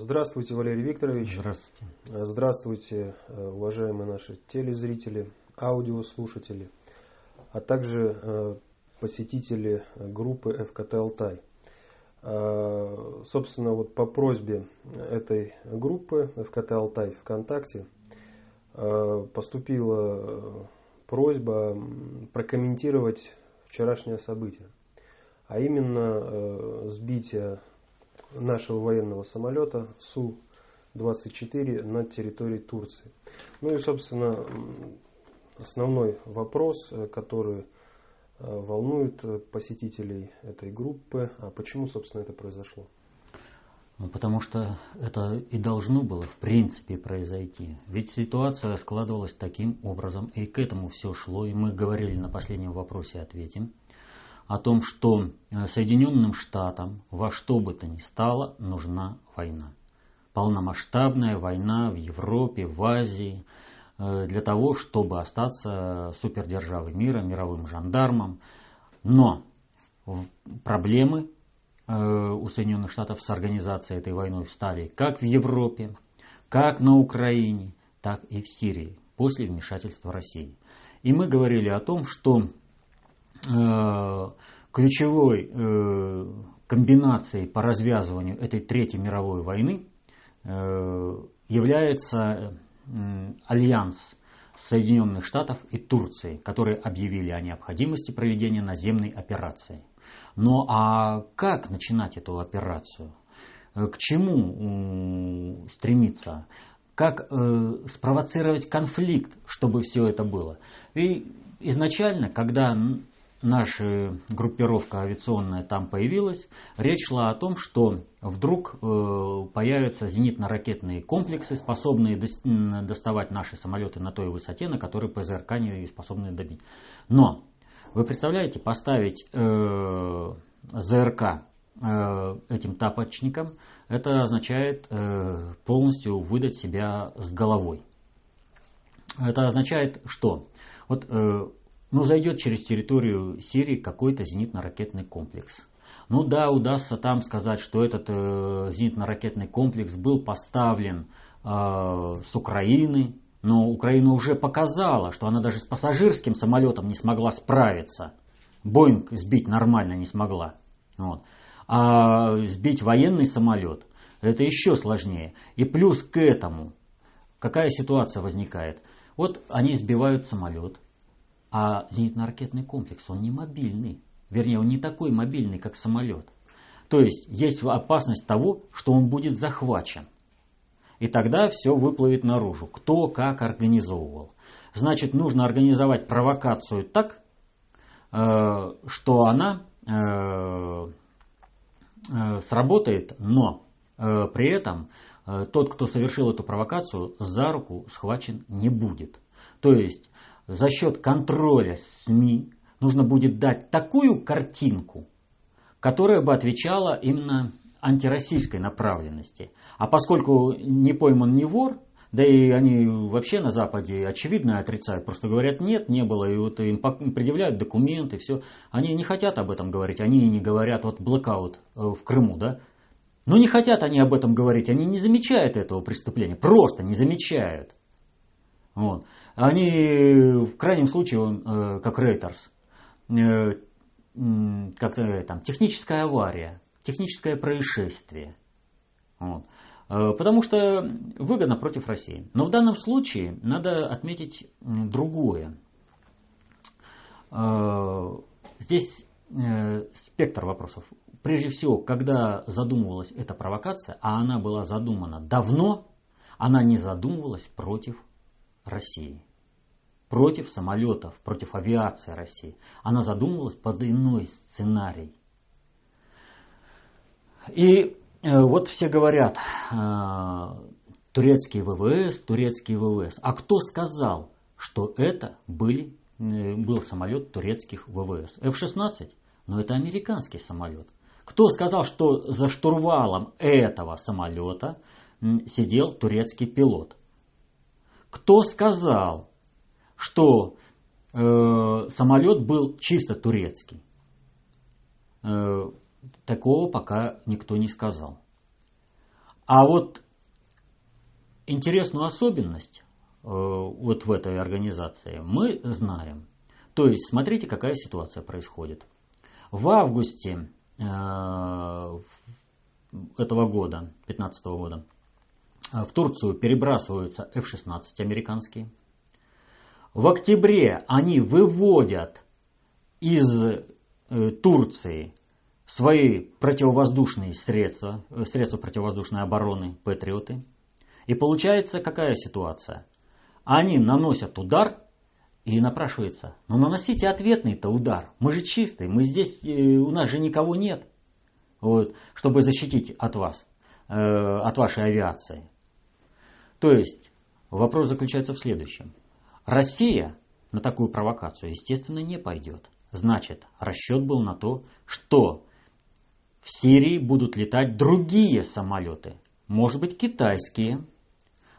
Здравствуйте, Валерий Викторович. Здравствуйте. Здравствуйте, уважаемые наши телезрители, аудиослушатели, а также посетители группы ФКТ «Алтай». Собственно, вот по просьбе этой группы ФКТ «Алтай» ВКонтакте поступила просьба прокомментировать вчерашнее событие, а именно сбитие нашего военного самолета Су-24 над территорией Турции. Ну и, собственно, основной вопрос, э, который э, волнует посетителей этой группы, а почему, собственно, это произошло? Ну, потому что это и должно было в принципе произойти. Ведь ситуация складывалась таким образом, и к этому все шло, и мы говорили на последнем вопросе ответим – о том, что э, Соединенным Штатам во что бы то ни стало нужна война. Полномасштабная война в Европе, в Азии, э, для того, чтобы остаться супердержавой мира, мировым жандармом. Но проблемы э, у Соединенных Штатов с организацией этой войны встали как в Европе, как на Украине, так и в Сирии после вмешательства России. И мы говорили о том, что ключевой э, комбинацией по развязыванию этой Третьей мировой войны э, является альянс Соединенных Штатов и Турции, которые объявили о необходимости проведения наземной операции. Но а как начинать эту операцию? К чему стремиться? Как спровоцировать конфликт, чтобы все это было? И изначально, когда наша группировка авиационная там появилась, речь шла о том, что вдруг э, появятся зенитно-ракетные комплексы, способные доставать наши самолеты на той высоте, на которой ПЗРК не способны добить. Но вы представляете, поставить э, ЗРК э, этим тапочникам, это означает полностью выдать себя с головой. Это означает что? Вот ну, зайдет через территорию Сирии какой-то зенитно-ракетный комплекс. Ну да, удастся там сказать, что этот э, зенитно-ракетный комплекс был поставлен э, с Украины, но Украина уже показала, что она даже с пассажирским самолетом не смогла справиться. Боинг сбить нормально не смогла. Вот. А сбить военный самолет это еще сложнее. И плюс к этому, какая ситуация возникает? Вот они сбивают самолет, а зенитно-ракетный комплекс, он не мобильный. Вернее, он не такой мобильный, как самолет. То есть есть опасность того, что он будет захвачен. И тогда все выплывет наружу. Кто как организовывал. Значит, нужно организовать провокацию так, э, что она э, э, сработает, но при этом тот, кто совершил эту провокацию, за руку схвачен не будет. То есть за счет контроля СМИ нужно будет дать такую картинку, которая бы отвечала именно антироссийской направленности. А поскольку не пойман не вор, да и они вообще на Западе очевидно отрицают, просто говорят нет, не было, и вот им предъявляют документы, все. Они не хотят об этом говорить, они не говорят, вот блокаут э, в Крыму, да. Но не хотят они об этом говорить, они не замечают этого преступления, просто не замечают. Вот. Они в крайнем случае, э, как Reuters, э, как там, техническая авария, техническое происшествие. Вот. Э, потому что выгодно против России. Но в данном случае надо отметить другое. Здесь спектр вопросов. Прежде всего, когда задумывалась эта провокация, а она была задумана давно, она не задумывалась против России. Против самолетов, против авиации России. Она задумывалась под иной сценарий. И э, вот все говорят, э, турецкий ВВС, турецкий ВВС. А кто сказал, что это были, э, был самолет турецких ВВС? F-16? Но это американский самолет. Кто сказал, что за штурвалом этого самолета сидел турецкий пилот? Кто сказал, что э, самолет был чисто турецкий? Э, такого пока никто не сказал. А вот интересную особенность э, вот в этой организации мы знаем. То есть, смотрите, какая ситуация происходит. В августе э, этого года, 2015 года, в Турцию перебрасываются F-16 американские. В октябре они выводят из э, Турции свои противовоздушные средства, э, средства противовоздушной обороны, патриоты. И получается какая ситуация? Они наносят удар и напрашивается, ну наносите ответный-то удар. Мы же чистые, мы здесь, э, у нас же никого нет, вот, чтобы защитить от вас, от вашей авиации. То есть вопрос заключается в следующем. Россия на такую провокацию, естественно, не пойдет. Значит, расчет был на то, что в Сирии будут летать другие самолеты. Может быть китайские,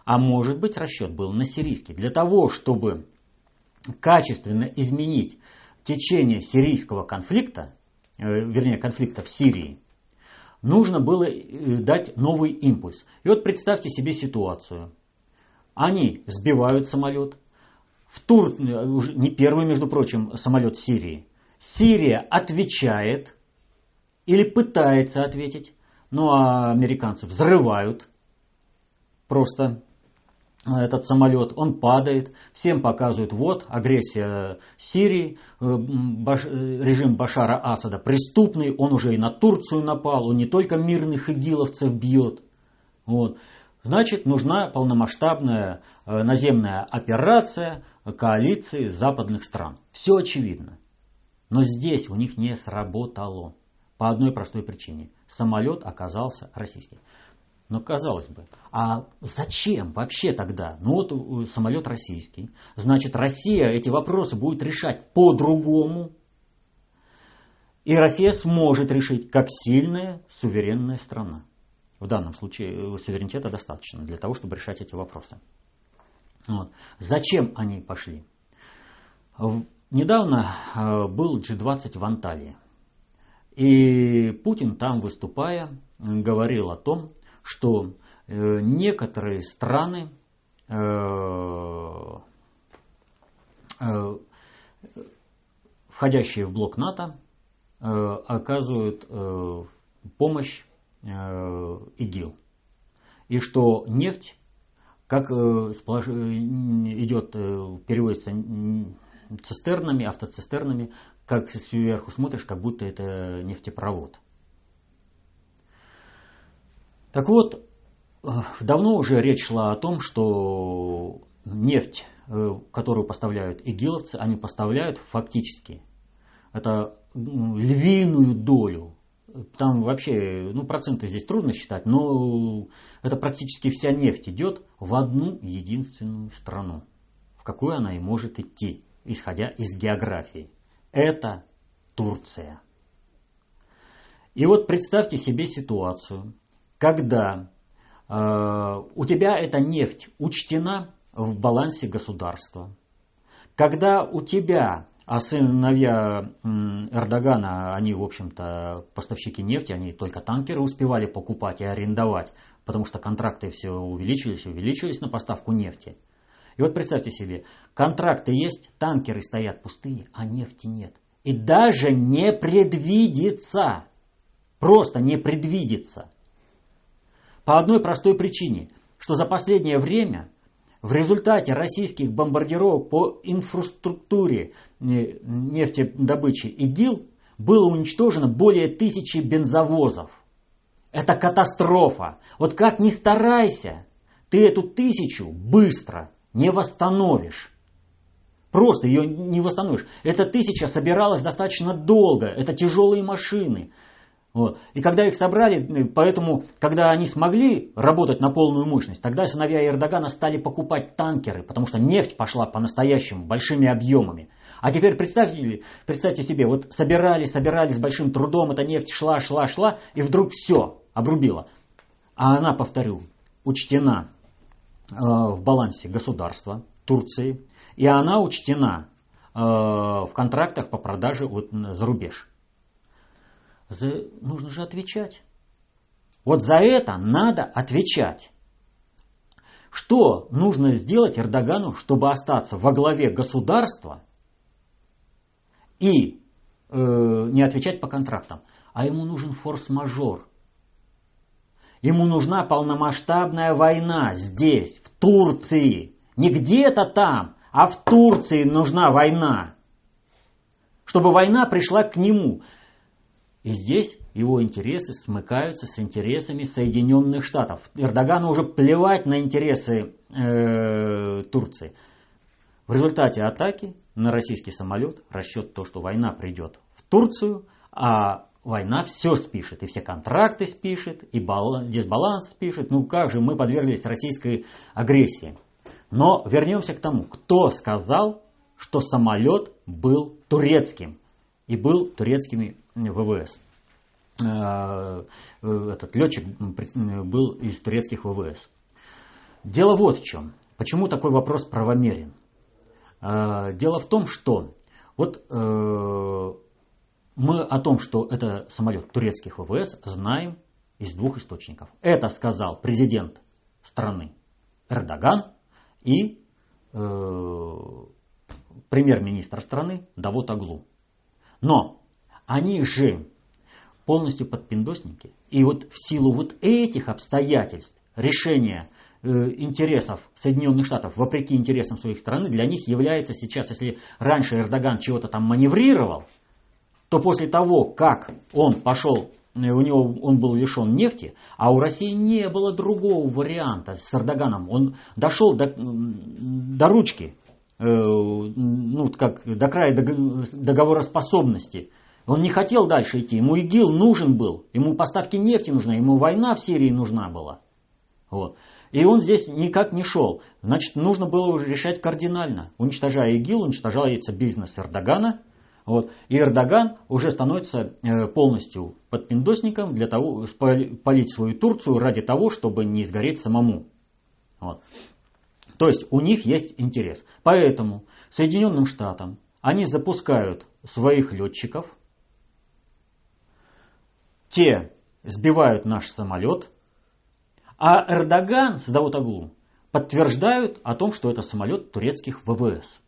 а может быть расчет был на сирийский. Для того, чтобы качественно изменить течение сирийского конфликта, э, вернее конфликта в Сирии, нужно было э, дать новый импульс. И вот представьте себе ситуацию. Они сбивают самолет. В Тур, э, не первый, между прочим, самолет Сирии. Сирия отвечает или пытается ответить. Ну а американцы взрывают просто этот самолет, он падает, всем показывают, вот, агрессия Сирии, э, баш, э, режим Башара Асада преступный, он уже и на Турцию напал, он не только мирных игиловцев бьет. Вот. Значит, нужна полномасштабная э, наземная операция коалиции западных стран. Все очевидно. Но здесь у них не сработало. По одной простой причине. Самолет оказался российский. Но казалось бы, а зачем вообще тогда? Ну вот э, самолет российский. Значит, Россия эти вопросы будет решать по-другому. И Россия сможет решить как сильная суверенная страна. В данном случае э, суверенитета достаточно для того, чтобы решать эти вопросы. Вот. Зачем они пошли? Недавно э, был G20 в Анталии. И Путин там выступая говорил о том, что э, некоторые страны э, э, входящие в блок НАТО, оказывают помощь ИГИЛ. И что нефть, как идет, переводится цистернами, автоцистернами, как сверху смотришь, как будто это нефтепровод. Так вот, давно уже речь шла о том, что нефть, э, которую поставляют игиловцы, они поставляют фактически это львиную долю. Там вообще, ну проценты здесь трудно считать, но это практически вся нефть идет в одну единственную страну, в какую она и может идти, исходя из географии это Турция. И вот представьте себе ситуацию, когда э, у тебя эта нефть учтена в балансе государства, когда у тебя, а сыновья Эрдогана, они, в общем-то, поставщики нефти, они только танкеры успевали покупать и арендовать, потому что контракты все увеличились, увеличились на поставку нефти – и вот представьте себе, контракты есть, танкеры стоят пустые, а нефти нет. И даже не предвидится, просто не предвидится. По одной простой причине, что за последнее время в результате российских бомбардировок по инфраструктуре э, нефтедобычи ИГИЛ было уничтожено более тысячи бензовозов. Это катастрофа. Вот как ни старайся, ты эту тысячу быстро не восстановишь. Просто ее не восстановишь. Эта тысяча собиралась достаточно долго. Это тяжелые машины. Вот. И когда их собрали, поэтому, когда они смогли работать на полную мощность, тогда сыновья Эрдогана стали покупать танкеры, потому что нефть пошла по-настоящему, большими объемами. А теперь представьте, представьте себе, вот собирали, собирали с большим трудом, эта нефть шла, шла, шла, и вдруг все, обрубила. А она, повторю, учтена Э, в балансе государства Турции, и она учтена э, в контрактах по продаже вот за рубеж. За, нужно же отвечать. Вот за это надо отвечать. Что нужно сделать Эрдогану, чтобы остаться во главе государства и э, не отвечать по контрактам? А ему нужен форс-мажор. Ему нужна полномасштабная война здесь, в Турции. Не где-то там, а в Турции нужна война. Чтобы война пришла к нему. И здесь его интересы смыкаются с интересами Соединенных Штатов. Эрдогану уже плевать на интересы э, Турции. В результате атаки на российский самолет расчет то, что война придет в Турцию, а война все спишет, и все контракты спишет, и дисбаланс спишет. Ну как же мы подверглись российской агрессии. Но вернемся к тому, кто сказал, что самолет был турецким и был турецкими ВВС. Э, этот летчик был из турецких ВВС. Дело вот в чем. Почему такой вопрос правомерен? Э, дело в том, что вот э, мы о том, что это самолет турецких ВВС, знаем из двух источников. Это сказал президент страны Эрдоган и э, премьер-министр страны Давут Аглу. Но они же полностью подпиндосники. И вот в силу вот этих обстоятельств решения э, интересов Соединенных Штатов вопреки интересам своих страны для них является сейчас, если раньше Эрдоган чего-то там маневрировал, то после того, как он пошел, э, у него он был лишен нефти, а у России не было другого варианта с Эрдоганом. Он дошел до, до ручки, э, ну, как до края договороспособности он не хотел дальше идти. Ему ИГИЛ нужен был. Ему поставки нефти нужны. Ему война в Сирии нужна была. Вот. И он здесь никак не шел. Значит, нужно было уже решать кардинально. Уничтожая ИГИЛ, уничтожается бизнес Эрдогана. Вот. И Эрдоган уже становится э, полностью подпиндосником для того, полить свою Турцию ради того, чтобы не сгореть самому. Вот. То есть у них есть интерес. Поэтому Соединенным Штатам они запускают своих летчиков, те сбивают наш самолет, а Эрдоган с Давутоглу подтверждают о том, что это самолет турецких ВВС.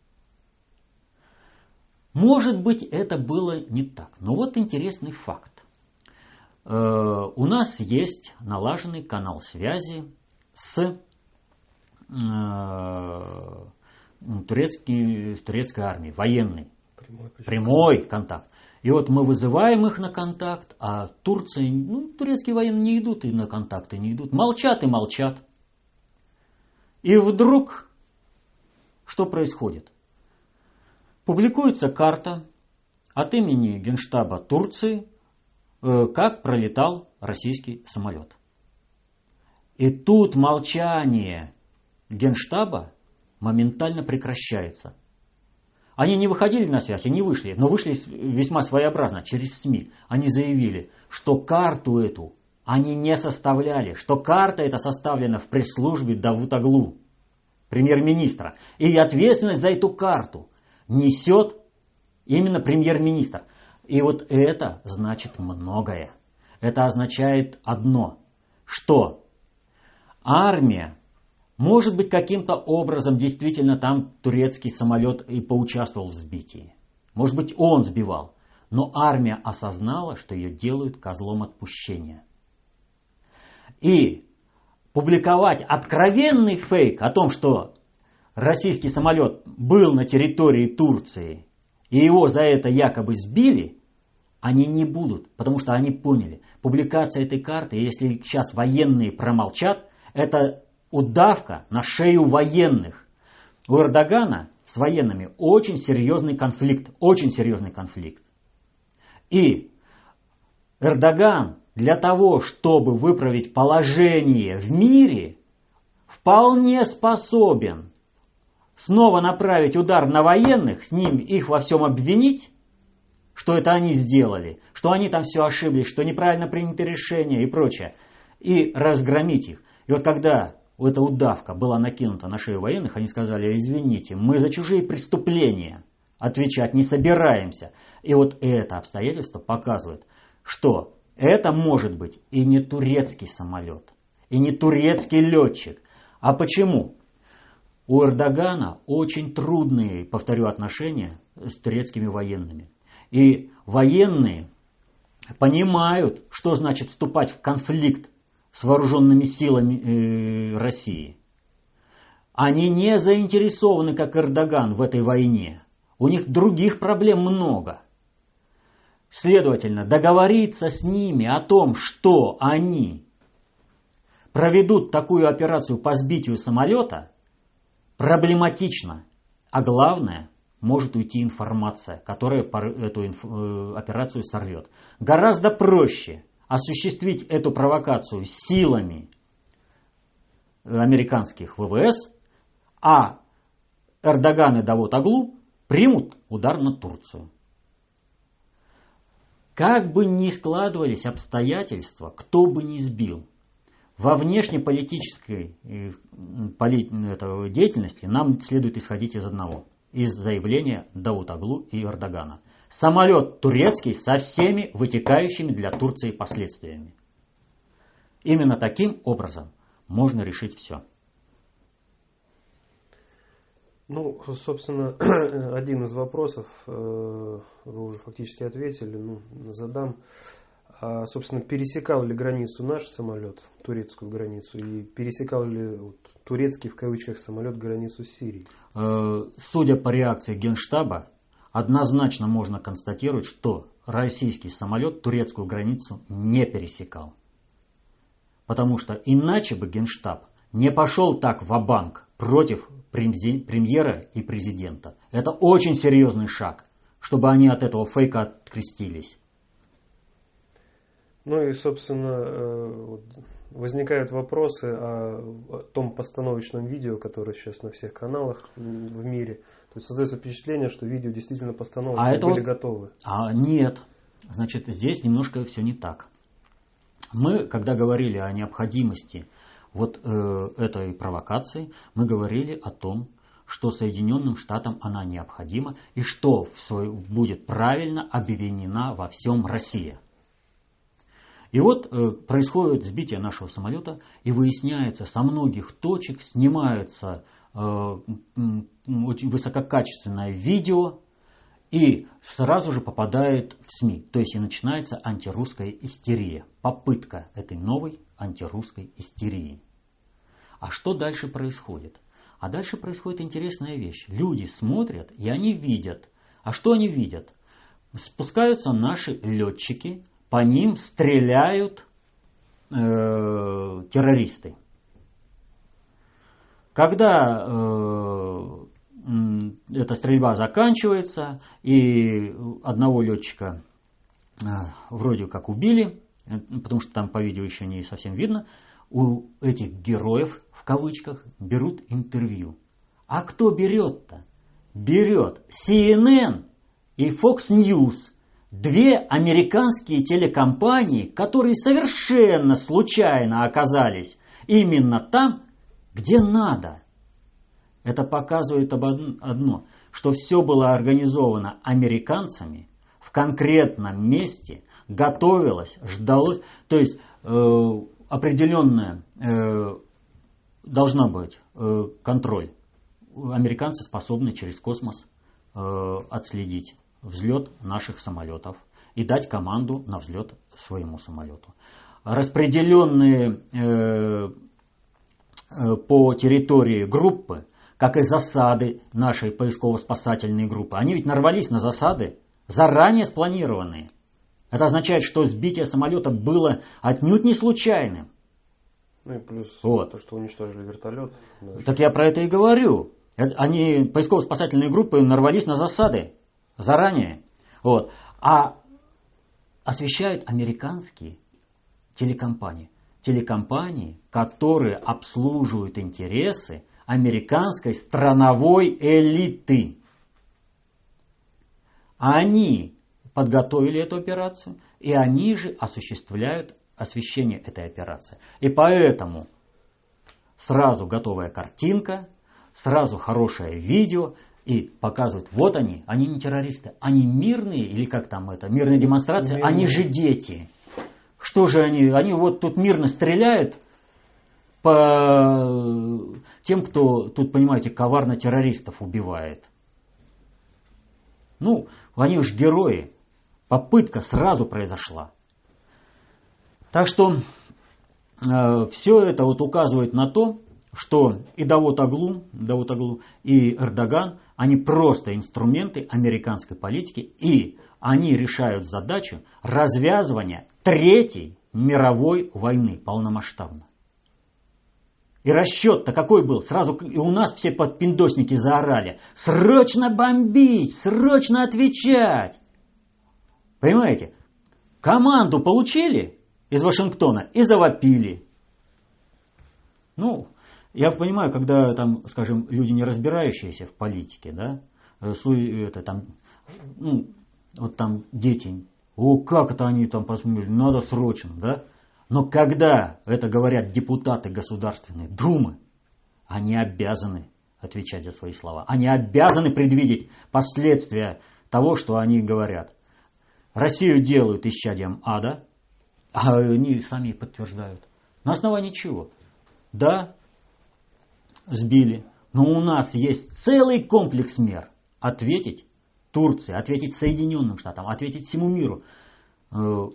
Может быть, это было не так. Но вот интересный факт. Э, у нас есть налаженный канал связи с э, турецкий, с турецкой армией, военный. Прямой, прямой контакт. И вот мы вызываем их на контакт, а Турция, ну, турецкие военные не идут и на контакты не идут. Молчат и молчат. И вдруг, что происходит? Публикуется карта от имени Генштаба Турции, э, как пролетал российский самолет. И тут молчание Генштаба моментально прекращается. Они не выходили на связь, они вышли, но вышли весьма своеобразно, через СМИ. Они заявили, что карту эту они не составляли, что карта эта составлена в пресс-службе Давутаглу, премьер-министра. И ответственность за эту карту несет именно премьер-министр. И вот это значит многое. Это означает одно, что армия может быть, каким-то образом действительно там турецкий самолет и поучаствовал в сбитии. Может быть, он сбивал. Но армия осознала, что ее делают козлом отпущения. И публиковать откровенный фейк о том, что российский самолет был на территории Турции, и его за это якобы сбили, они не будут, потому что они поняли, публикация этой карты, если сейчас военные промолчат, это удавка на шею военных. У Эрдогана с военными очень серьезный конфликт, очень серьезный конфликт. И Эрдоган для того, чтобы выправить положение в мире, вполне способен снова направить удар на военных, с ним их во всем обвинить, что это они сделали, что они там все ошиблись, что неправильно приняты решения и прочее, и разгромить их. И вот когда эта удавка была накинута на шею военных, они сказали, извините, мы за чужие преступления отвечать не собираемся. И вот это обстоятельство показывает, что это может быть и не турецкий самолет, и не турецкий летчик. А почему? У Эрдогана очень трудные, повторю, отношения с турецкими военными. И военные понимают, что значит вступать в конфликт с вооруженными силами э, России. Они не заинтересованы, как Эрдоган, в этой войне. У них других проблем много. Следовательно, договориться с ними о том, что они проведут такую операцию по сбитию самолета, проблематично. А главное, может уйти информация, которая эту э, операцию сорвет. Гораздо проще осуществить эту провокацию силами американских ВВС, а Эрдоган и Давот Аглу примут удар на Турцию. Как бы ни складывались обстоятельства, кто бы ни сбил, во внешнеполитической э, деятельности нам следует исходить из одного, из заявления Даутаглу и Эрдогана. Самолет турецкий со всеми вытекающими для Турции последствиями. Именно таким образом можно решить все. Ну, собственно, один из вопросов э, вы уже фактически ответили, ну, задам. А, собственно, пересекал ли границу наш самолет, турецкую границу, и пересекал ли вот, турецкий в кавычках самолет границу Сирии? Э, судя по реакции Генштаба, однозначно можно констатировать, что российский самолет турецкую границу не пересекал. Потому что иначе бы Генштаб не пошел так в банк против премьера и президента. Это очень серьезный шаг, чтобы они от этого фейка открестились. Ну и, собственно, э, возникают вопросы о том постановочном видео, которое сейчас на всех каналах в мире. То есть создается впечатление, что видео действительно постановочные а были вот... готовы. А нет. Значит, здесь немножко все не так. Мы, когда говорили о необходимости вот э, этой провокации, мы говорили о том, что Соединенным Штатам она необходима и что в свой, будет правильно обвинена во всем Россия. И вот э, происходит сбитие нашего самолета, и выясняется, со многих точек снимается э, очень высококачественное видео, и сразу же попадает в СМИ. То есть и начинается антирусская истерия. Попытка этой новой антирусской истерии. А что дальше происходит? А дальше происходит интересная вещь. Люди смотрят, и они видят. А что они видят? Спускаются наши летчики по ним стреляют э, террористы. Когда э, эта стрельба заканчивается, и одного летчика э, вроде как убили, э, потому что там по видео еще не совсем видно, у этих героев, в кавычках, берут интервью. А кто берет-то? Берет CNN и Fox News – Две американские телекомпании, которые совершенно случайно оказались именно там, где надо. Это показывает об одно, что все было организовано американцами в конкретном месте, готовилось, ждалось. То есть э, определенная э, должна быть э, контроль. Американцы способны через космос э, отследить взлет наших самолетов и дать команду на взлет своему самолету. Распределенные э, по территории группы, как и засады нашей поисково-спасательной группы, они ведь нарвались на засады, заранее спланированные. Это означает, что сбитие самолета было отнюдь не случайным. Ну и плюс вот. то, что уничтожили вертолет. Так я про это и говорю. Они, поисково-спасательные группы, нарвались на засады заранее. Вот. А освещают американские телекомпании. Телекомпании, которые обслуживают интересы американской страновой элиты. Они подготовили эту операцию, и они же осуществляют освещение этой операции. И поэтому сразу готовая картинка, сразу хорошее видео, и показывают, вот они, они не террористы, они мирные, или как там это, мирные демонстрации, мирные. они же дети. Что же они? Они вот тут мирно стреляют по тем, кто тут, понимаете, коварно террористов убивает. Ну, они уж герои. Попытка сразу произошла. Так что э, все это вот указывает на то, что и Давут Аглу, Давут Аглу и Эрдоган, они просто инструменты американской политики, и они решают задачу развязывания третьей мировой войны полномасштабно. И расчет-то какой был? Сразу и у нас все подпиндосники заорали. Срочно бомбить, срочно отвечать. Понимаете? Команду получили из Вашингтона и завопили. Ну, я понимаю, когда там, скажем, люди не разбирающиеся в политике, да, э, это там, ну, вот там дети, о, как это они там посмотрели, надо срочно, да, но когда это говорят депутаты Государственной Думы, они обязаны отвечать за свои слова. Они обязаны предвидеть последствия того, что они говорят. Россию делают исчадием ада, а они сами подтверждают. На основании чего? Да, сбили, но у нас есть целый комплекс мер. Ответить Турции, ответить Соединенным Штатам, ответить всему миру. Э,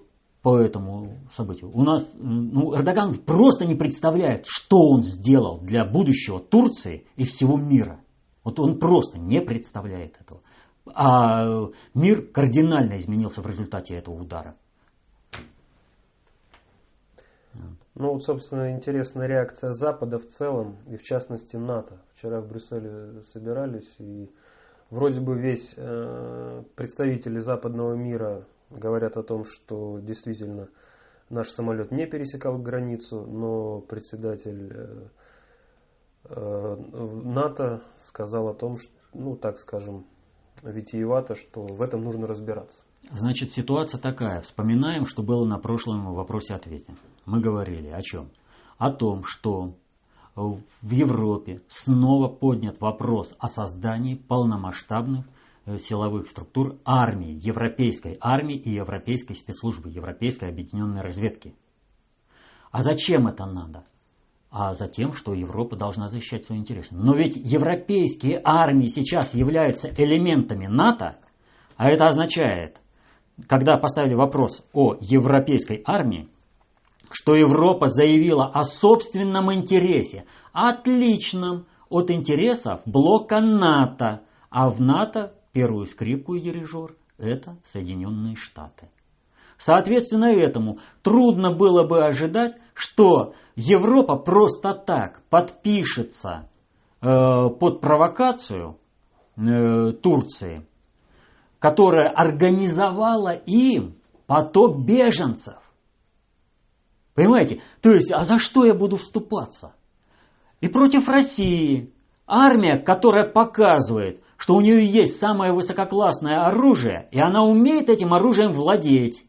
по этому событию. У нас, ну, Эрдоган просто не представляет, что он сделал для будущего Турции и всего мира. Вот он просто не представляет этого. А мир кардинально изменился в результате этого удара. Ну вот, собственно, интересная реакция Запада в целом, и в частности НАТО. Вчера в Брюсселе собирались, и вроде бы весь э, представители западного мира говорят о том, что действительно наш самолет не пересекал границу, но председатель э, э, НАТО сказал о том, что, ну так скажем, витиевато, что в этом нужно разбираться. Значит, ситуация такая. Вспоминаем, что было на прошлом вопросе-ответе. Мы говорили о чем? О том, что в Европе снова поднят вопрос о создании полномасштабных Э, силовых структур армии, европейской армии и европейской спецслужбы, европейской объединенной разведки. А зачем это надо? А за тем, что Европа должна защищать свои интересы. Но ведь европейские армии сейчас являются элементами НАТО, а это означает, когда поставили вопрос о европейской армии, что Европа заявила о собственном интересе, отличном от интересов блока НАТО, а в НАТО Первую скрипку и дирижер – это Соединенные Штаты. Соответственно этому трудно было бы ожидать, что Европа просто так подпишется э, под провокацию э, Турции, которая организовала им поток беженцев. Понимаете? То есть, а за что я буду вступаться? И против России армия, которая показывает, что у нее есть самое высококлассное оружие, и она умеет этим оружием владеть.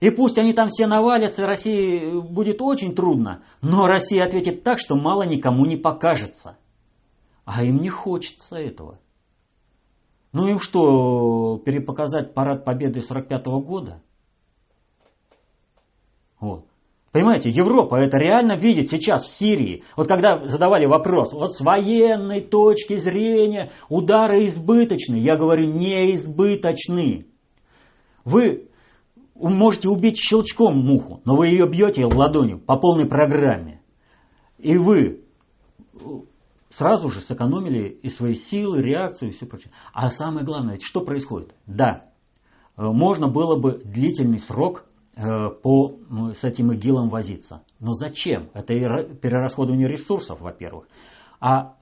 И пусть они там все навалятся, России будет очень трудно, но Россия ответит так, что мало никому не покажется. А им не хочется этого. Ну им что, перепоказать парад победы 45 -го года? Вот. Понимаете, Европа это реально видит сейчас в Сирии. Вот когда задавали вопрос, вот с военной точки зрения удары избыточны. Я говорю, не избыточны. Вы можете убить щелчком муху, но вы ее бьете ладонью по полной программе. И вы сразу же сэкономили и свои силы, реакцию и все прочее. А самое главное, что происходит? Да, можно было бы длительный срок Э, по, с этим ИГИЛом возиться. Но зачем? Это перерасходование ресурсов, во-первых. А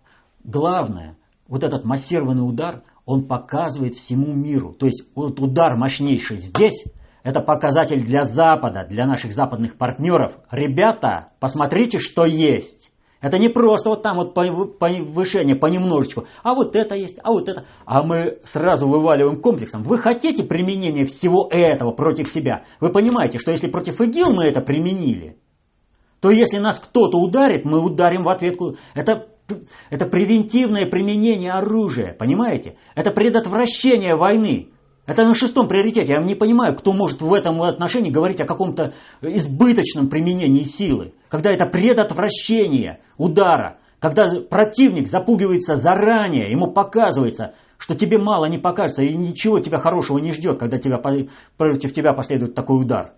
главное, вот этот массированный удар, он показывает всему миру. То есть вот удар мощнейший здесь, это показатель для Запада, для наших западных партнеров. Ребята, посмотрите, что есть. Это не просто вот там вот повышение понемножечку, а вот это есть, а вот это. А мы сразу вываливаем комплексом. Вы хотите применение всего этого против себя? Вы понимаете, что если против ИГИЛ мы это применили, то если нас кто-то ударит, мы ударим в ответку. Это, это превентивное применение оружия, понимаете? Это предотвращение войны. Это на шестом приоритете. Я не понимаю, кто может в этом отношении говорить о каком-то избыточном применении силы. Когда это предотвращение удара, когда противник запугивается заранее, ему показывается, что тебе мало не покажется и ничего тебя хорошего не ждет, когда тебя, против тебя последует такой удар.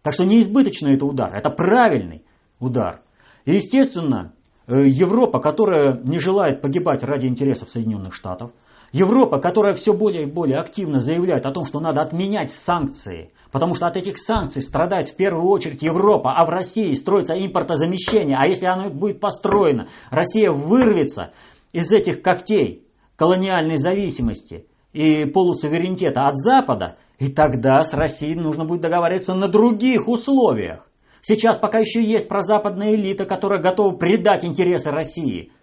Так что не избыточный это удар, это правильный удар. И естественно, э, Европа, которая не желает погибать ради интересов Соединенных Штатов, Европа, которая все более и более активно заявляет о том, что надо отменять санкции, потому что от этих санкций страдает в первую очередь Европа, а в России строится импортозамещение, а если оно будет построено, Россия вырвется из этих когтей колониальной зависимости и полусуверенитета от Запада, и тогда с Россией нужно будет договариваться на других условиях. Сейчас пока еще есть прозападная элита, которая готова предать интересы России –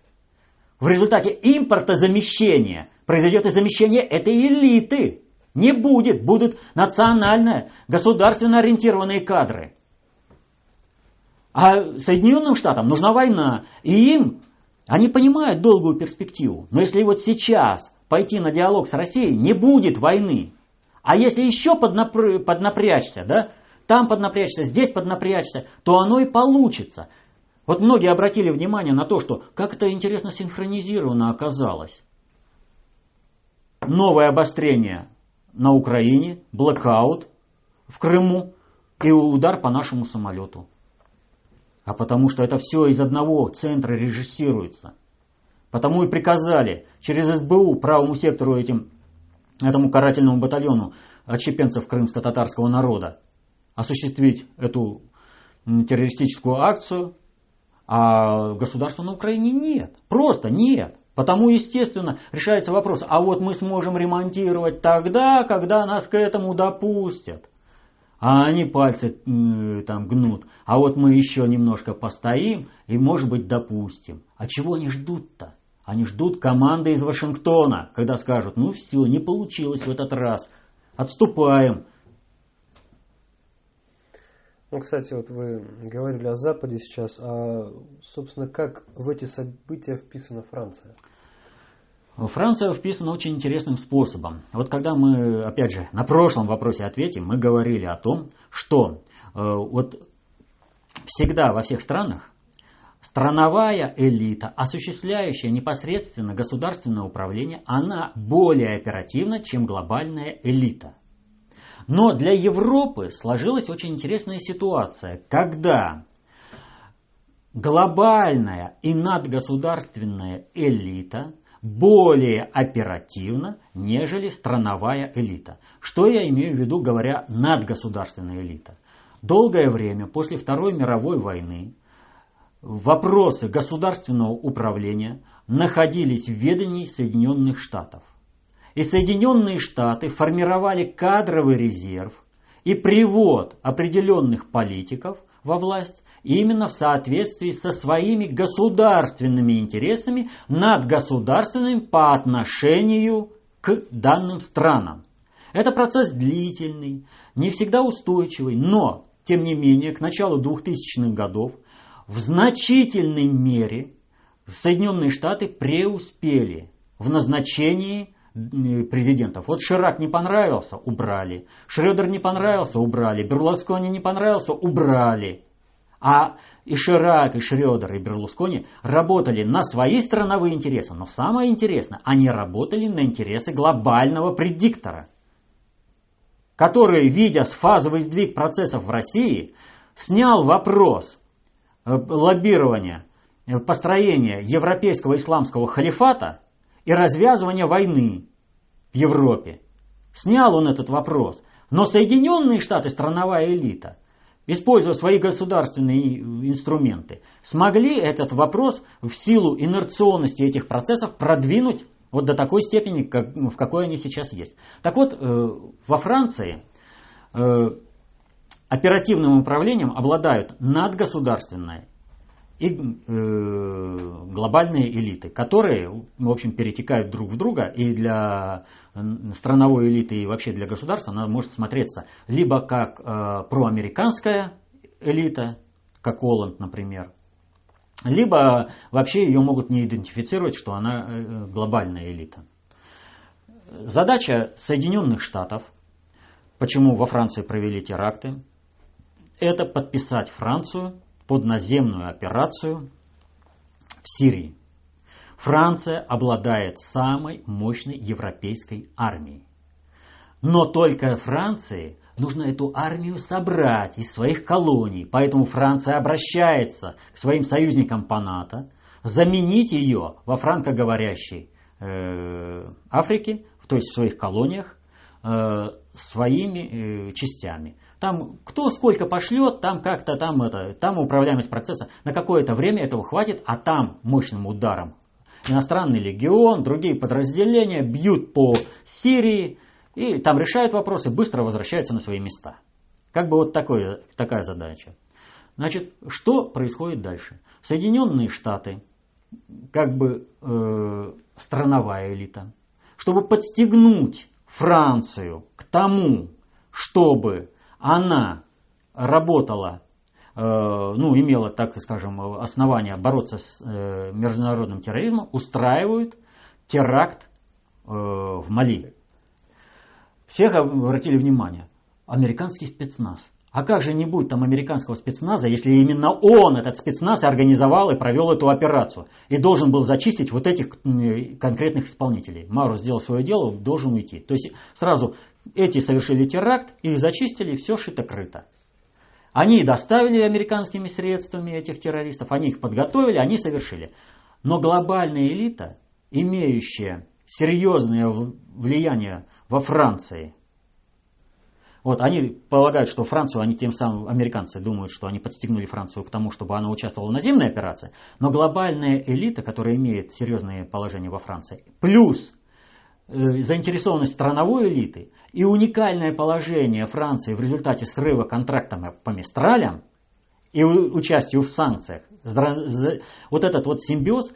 в результате импортозамещения произойдет и замещение этой элиты. Не будет, будут национально, государственно ориентированные кадры. А Соединенным Штатам нужна война, и им, они понимают долгую перспективу. Но если вот сейчас пойти на диалог с Россией, не будет войны. А если еще поднапря... поднапрячься, да, там поднапрячься, здесь поднапрячься, то оно и получится. Вот многие обратили внимание на то, что как это интересно синхронизировано оказалось. Новое обострение на Украине, блокаут в Крыму и удар по нашему самолету. А потому что это все из одного центра режиссируется. Потому и приказали через СБУ правому сектору этим, этому карательному батальону отщепенцев крымско-татарского народа осуществить эту террористическую акцию а государства на Украине нет. Просто нет. Потому, естественно, решается вопрос, а вот мы сможем ремонтировать тогда, когда нас к этому допустят. А они пальцы э, там гнут. А вот мы еще немножко постоим и, может быть, допустим. А чего они ждут-то? Они ждут команды из Вашингтона, когда скажут, ну все, не получилось в этот раз, отступаем. Ну, кстати, вот вы говорили о Западе сейчас, а, собственно, как в эти события вписана Франция? Франция вписана очень интересным способом. Вот когда мы, опять же, на прошлом вопросе ответим, мы говорили о том, что э, вот всегда во всех странах страновая элита, осуществляющая непосредственно государственное управление, она более оперативна, чем глобальная элита. Но для Европы сложилась очень интересная ситуация, когда глобальная и надгосударственная элита более оперативна, нежели страновая элита. Что я имею в виду, говоря надгосударственная элита? Долгое время после Второй мировой войны вопросы государственного управления находились в ведении Соединенных Штатов и Соединенные Штаты формировали кадровый резерв и привод определенных политиков во власть именно в соответствии со своими государственными интересами над государственными по отношению к данным странам. Это процесс длительный, не всегда устойчивый, но, тем не менее, к началу 2000-х годов в значительной мере Соединенные Штаты преуспели в назначении президентов. Вот Ширак не понравился, убрали. Шредер не понравился, убрали. Берлускони не понравился, убрали. А и Ширак, и Шредер, и Берлускони работали на свои страновые интересы. Но самое интересное, они работали на интересы глобального предиктора, который, видя фазовый сдвиг процессов в России, снял вопрос э, лоббирования, э, построения европейского исламского халифата и развязывания войны в Европе. Снял он этот вопрос. Но Соединенные Штаты, страновая элита, используя свои государственные инструменты, смогли этот вопрос в силу инерционности этих процессов продвинуть вот до такой степени, как, в какой они сейчас есть. Так вот, э, во Франции э, оперативным управлением обладают надгосударственная и э, глобальные элиты, которые, в общем, перетекают друг в друга, и для страновой элиты и вообще для государства она может смотреться либо как э, проамериканская элита, как Оланд, например, либо вообще ее могут не идентифицировать, что она э, глобальная элита. задача Соединенных Штатов, почему во Франции провели теракты, это подписать Францию под наземную операцию в Сирии. Франция обладает самой мощной европейской армией. Но только Франции нужно эту армию собрать из своих колоний. Поэтому Франция обращается к своим союзникам по НАТО, заменить ее во франкоговорящей э, Африке, то есть в своих колониях, э, своими э, частями. Там кто сколько пошлет, там как-то там это, там управляемость процесса. На какое-то время этого хватит, а там мощным ударом иностранный легион, другие подразделения бьют по Сирии и там решают вопросы, быстро возвращаются на свои места. Как бы вот такое, такая задача. Значит, что происходит дальше? Соединенные Штаты, как бы э, страновая элита, чтобы подстегнуть Францию к тому, чтобы она работала, э, ну, имела, так скажем, основания бороться с э, международным терроризмом, устраивают теракт э, в Мали. Всех обратили внимание, американский спецназ. А как же не будет там американского спецназа, если именно он, этот спецназ, организовал и провел эту операцию и должен был зачистить вот этих конкретных исполнителей. Мару сделал свое дело, должен уйти. То есть сразу эти совершили теракт, их зачистили, все шито-крыто. Они доставили американскими средствами этих террористов, они их подготовили, они совершили. Но глобальная элита, имеющая серьезное влияние во Франции, вот, они полагают, что Францию, они тем самым, американцы думают, что они подстегнули Францию к тому, чтобы она участвовала в наземной операции, но глобальная элита, которая имеет серьезное положение во Франции, плюс э, заинтересованность страновой элиты и уникальное положение Франции в результате срыва контракта по Мистралям и участию в санкциях, вот этот вот симбиоз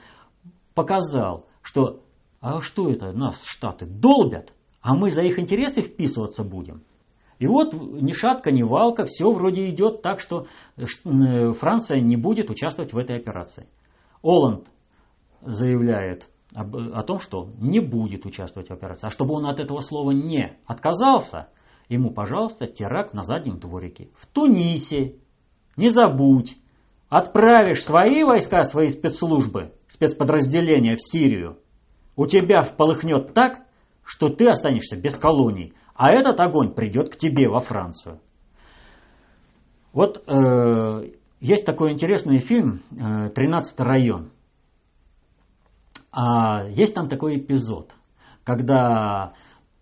показал, что а что это нас Штаты долбят, а мы за их интересы вписываться будем. И вот ни шатка, ни валка, все вроде идет так, что э, Франция не будет участвовать в этой операции. Оланд заявляет об, о том, что не будет участвовать в операции. А чтобы он от этого слова не отказался, ему, пожалуйста, теракт на заднем дворике. В Тунисе, не забудь, отправишь свои войска, свои спецслужбы, спецподразделения в Сирию, у тебя вполыхнет так, что ты останешься без колоний. А этот огонь придет к тебе во Францию. Вот э, есть такой интересный фильм э, «13 район». А есть там такой эпизод, когда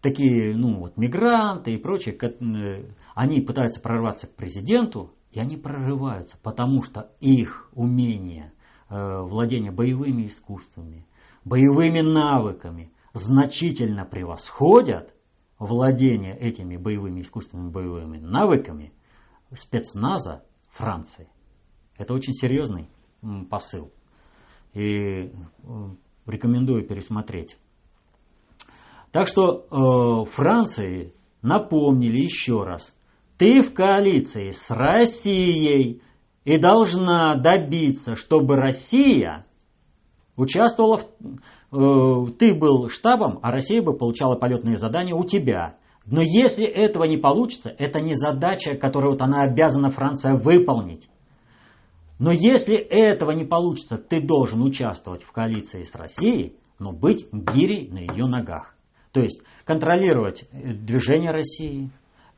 такие ну, вот, мигранты и прочие, э, они пытаются прорваться к президенту, и они прорываются, потому что их умение э, владения боевыми искусствами, боевыми навыками значительно превосходят владение этими боевыми искусственными боевыми навыками спецназа Франции. Это очень серьезный посыл. И рекомендую пересмотреть. Так что э, Франции напомнили еще раз, ты в коалиции с Россией и должна добиться, чтобы Россия участвовала в, ты был штабом, а Россия бы получала полетные задания у тебя. Но если этого не получится, это не задача, которую вот она обязана Франция выполнить. Но если этого не получится, ты должен участвовать в коалиции с Россией, но быть гирей на ее ногах. То есть контролировать э, движение России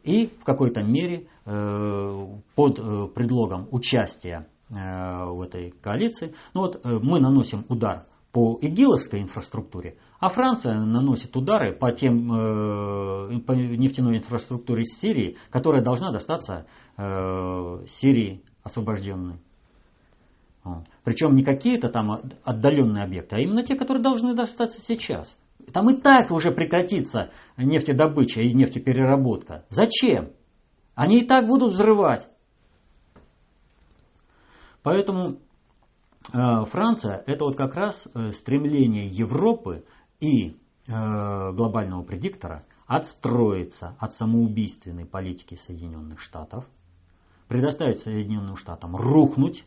и в какой-то мере э, под предлогом участия в этой коалиции, ну вот мы наносим удар по игиловской инфраструктуре, а Франция наносит удары по, тем, э, по нефтяной инфраструктуре Сирии, которая должна достаться э, Сирии освобожденной. Причем не какие-то там отдаленные объекты, а именно те, которые должны достаться сейчас. Там и так уже прекратится нефтедобыча и нефтепереработка. Зачем? Они и так будут взрывать. Поэтому Франция – это вот как раз э, стремление Европы и э, глобального предиктора отстроиться от самоубийственной политики Соединенных Штатов, предоставить Соединенным Штатам рухнуть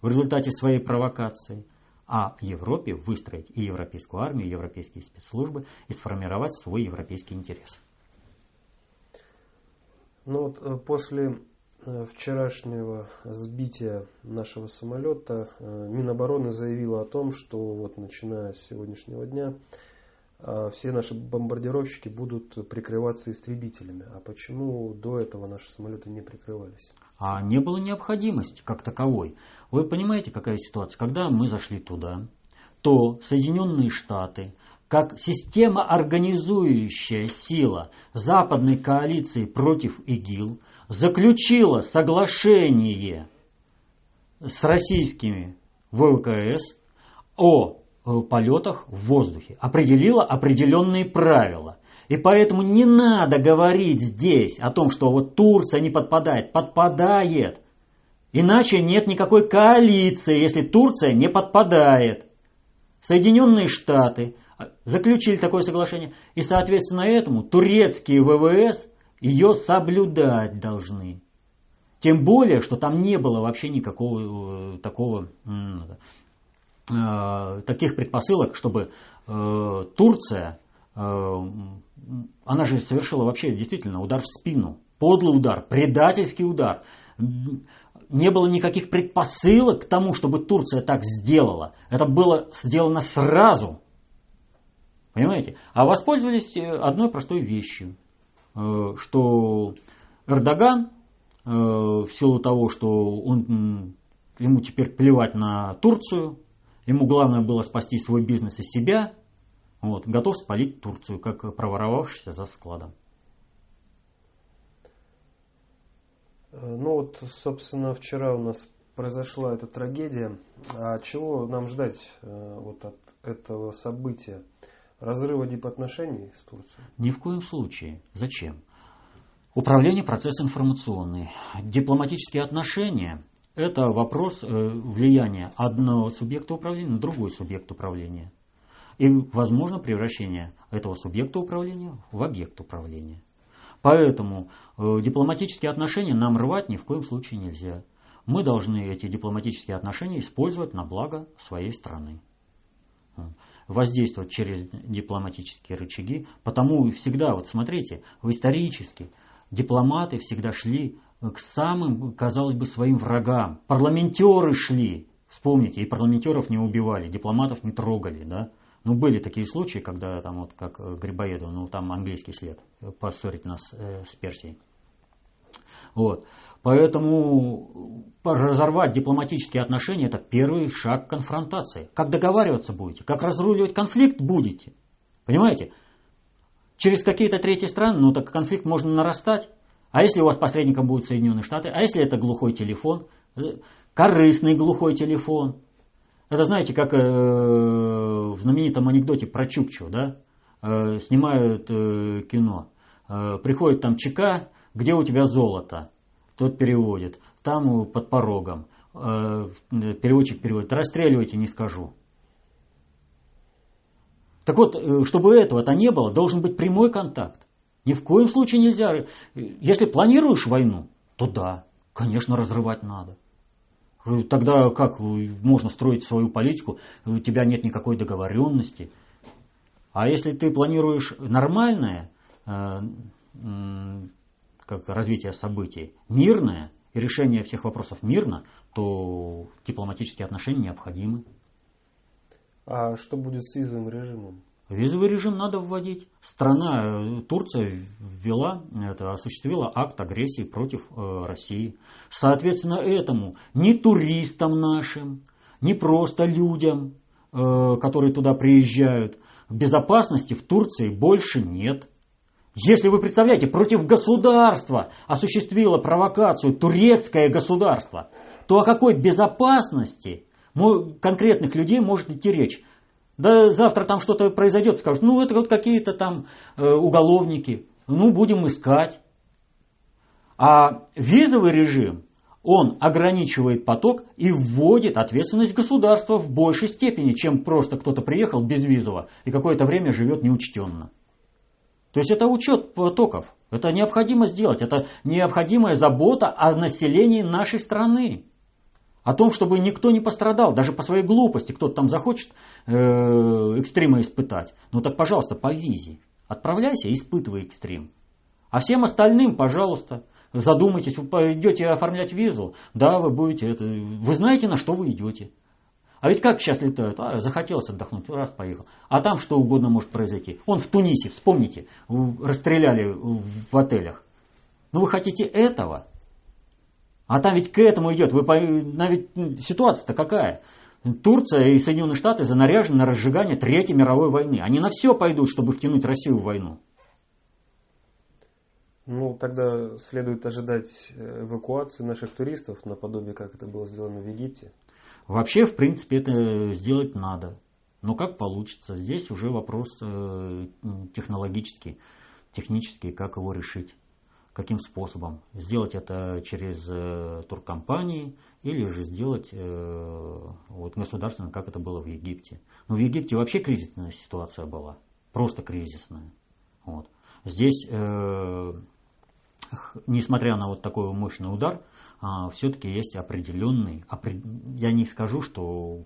в результате своей провокации, а Европе выстроить и европейскую армию, и европейские спецслужбы, и сформировать свой европейский интерес. Ну вот э, после э, вчерашнего сбития нашего самолета э, Минобороны заявила о том, что вот начиная с сегодняшнего дня все наши бомбардировщики будут прикрываться истребителями. А почему до этого наши самолеты не прикрывались? А не было необходимости как таковой. Вы понимаете, какая ситуация? Когда мы зашли туда, то Соединенные Штаты как система организующая сила западной коалиции против ИГИЛ заключила соглашение с российскими ВКС о э, полетах в воздухе, определила определенные правила. И поэтому не надо говорить здесь о том, что вот Турция не подпадает. Подпадает. Иначе нет никакой коалиции, если Турция не подпадает. Соединенные Штаты заключили такое соглашение. И, соответственно, этому турецкие ВВС ее соблюдать должны. Тем более, что там не было вообще никакого э, такого, э, таких предпосылок, чтобы э, Турция, она же совершила вообще действительно удар в спину. Подлый удар, предательский удар. Не было никаких предпосылок к тому, чтобы Турция так сделала. Это было сделано сразу. Понимаете? А воспользовались одной простой вещью, что Эрдоган э, в силу того, что он, ему теперь плевать на Турцию, ему главное было спасти свой бизнес и себя, вот, готов спалить Турцию, как проворовавшийся за складом. Ну вот, собственно, вчера у нас произошла эта трагедия. А чего нам ждать вот от этого события? Разрыва дипотношений с Турцией? Ни в коем случае. Зачем? Управление процесс информационный. Дипломатические отношения – это вопрос э, влияния одного субъекта управления на другой субъект управления. И возможно превращение этого субъекта управления в объект управления. Поэтому э, дипломатические отношения нам рвать ни в коем случае нельзя. Мы должны эти дипломатические отношения использовать на благо своей страны воздействовать через дипломатические рычаги. Потому всегда, вот смотрите, исторически дипломаты всегда шли к самым, казалось бы, своим врагам. Парламентеры шли. Вспомните, и парламентеров не убивали, дипломатов не трогали, да? Ну, были такие случаи, когда там вот как Грибоедов, ну там английский след, поссорить нас э, с Персией. Вот. Поэтому разорвать дипломатические отношения – это первый шаг конфронтации. Как договариваться будете, как разруливать конфликт будете. Понимаете? Через какие-то третьи страны, ну так конфликт можно нарастать. А если у вас посредником будут Соединенные Штаты, а если это глухой телефон, э, корыстный глухой телефон. Это знаете, как э, в знаменитом анекдоте про Чукчу, да? Э, снимают э, кино. Э, приходит там ЧК, где у тебя золото? Тот переводит. Там под порогом. Э, переводчик переводит. Расстреливайте, не скажу. Так вот, э, чтобы этого-то не было, должен быть прямой контакт. Ни в коем случае нельзя. Если планируешь войну, то да, конечно, разрывать надо. Тогда как можно строить свою политику? У тебя нет никакой договоренности. А если ты планируешь нормальное, э, как развитие событий мирное и решение всех вопросов мирно, то дипломатические отношения необходимы. А что будет с визовым режимом? Визовый режим надо вводить. Страна, э, Турция ввела, это, осуществила акт агрессии против э, России. Соответственно, этому ни туристам нашим, ни просто людям, э, которые туда приезжают, безопасности в Турции больше нет. Если вы представляете, против государства осуществило провокацию турецкое государство, то о какой безопасности конкретных людей может идти речь? Да завтра там что-то произойдет, скажут, ну это вот какие-то там э, уголовники, ну будем искать. А визовый режим, он ограничивает поток и вводит ответственность государства в большей степени, чем просто кто-то приехал без визового и какое-то время живет неучтенно. То есть это учет потоков. Это необходимо сделать. Это необходимая забота о населении нашей страны. О том, чтобы никто не пострадал, даже по своей глупости, кто-то там захочет э, экстрима испытать. Ну так, пожалуйста, по визе. Отправляйся испытывай экстрим. А всем остальным, пожалуйста, задумайтесь, вы идете оформлять визу, да, вы будете это, вы знаете, на что вы идете. А ведь как сейчас летают? А, захотелось отдохнуть, раз поехал. А там что угодно может произойти. Он в Тунисе, вспомните, расстреляли в отелях. Ну вы хотите этого? А там ведь к этому идет. Вы, ведь ситуация-то какая? Турция и Соединенные Штаты занаряжены на разжигание Третьей мировой войны. Они на все пойдут, чтобы втянуть Россию в войну. Ну, тогда следует ожидать э, эвакуации наших туристов, наподобие, как это было сделано в Египте. Вообще, в принципе, это сделать надо. Но как получится? Здесь уже вопрос э, технологический, технический, как его решить. Каким способом? Сделать это через э, туркомпании или же сделать вот, государственно, как это было в Египте. Но ну, в Египте вообще кризисная ситуация была. Просто кризисная. Вот. Здесь несмотря на вот такой мощный удар, все-таки есть определенный, я не скажу, что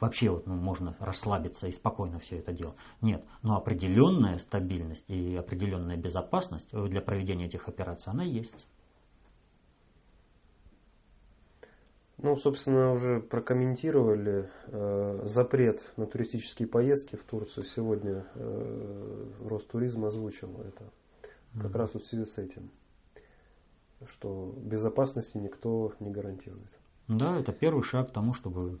вообще вот, ну, можно расслабиться и спокойно все это делать. Нет, но определенная стабильность и определенная безопасность для проведения этих операций, она есть. Ну, собственно, уже прокомментировали э, запрет на туристические поездки в Турцию. Сегодня э, Ростуризм озвучил это. Как mm-hmm. раз вот в связи с этим что безопасности никто не гарантирует. Да, это первый шаг к тому, чтобы...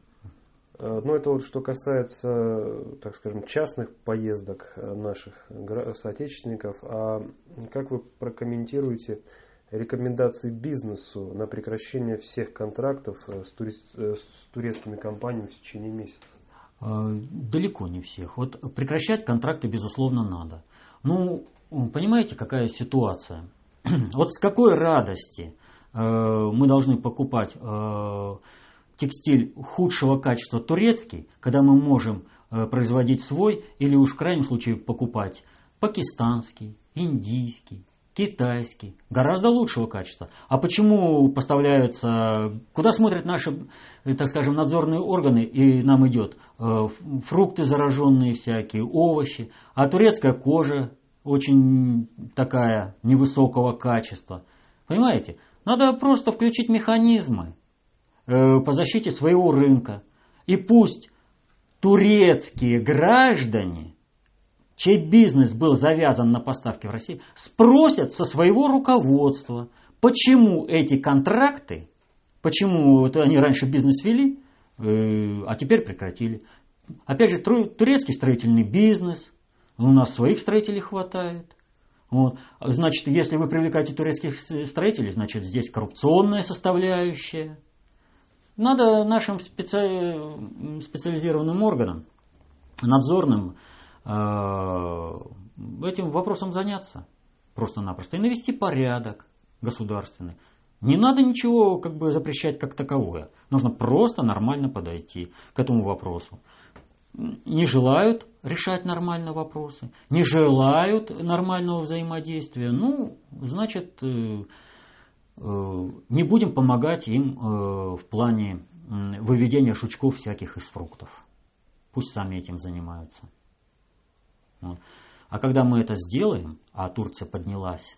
Э, ну, это вот что касается, так скажем, частных поездок наших соотечественников. А как вы прокомментируете рекомендации бизнесу на прекращение всех контрактов э, с, тури... Э, с турецкими компаниями в течение месяца? Далеко не всех. Вот прекращать контракты, безусловно, надо. Ну, понимаете, какая ситуация? Вот с какой радости э, мы должны покупать э, текстиль худшего качества турецкий, когда мы можем э, производить свой или уж в крайнем случае покупать пакистанский, индийский, китайский, гораздо лучшего качества. А почему поставляются, куда смотрят наши, так скажем, надзорные органы и нам идет фрукты зараженные всякие, овощи, а турецкая кожа очень такая невысокого качества. Понимаете? Надо просто включить механизмы э, по защите своего рынка. И пусть турецкие граждане, чей бизнес был завязан на поставки в Россию, спросят со своего руководства, почему эти контракты, почему вот они раньше бизнес вели, э, а теперь прекратили. Опять же, турецкий строительный бизнес, у нас своих строителей хватает. Вот. Значит, если вы привлекаете турецких строителей, значит, здесь коррупционная составляющая. Надо нашим специ... специализированным органам, надзорным, э, этим вопросом заняться просто-напросто и навести порядок государственный. Не надо ничего как бы запрещать как таковое. Нужно просто нормально подойти к этому вопросу не желают решать нормально вопросы, не желают нормального взаимодействия, ну, значит, э, э, не будем помогать им э, в плане выведения шучков всяких из фруктов. Пусть сами этим занимаются. А когда мы это сделаем, а Турция поднялась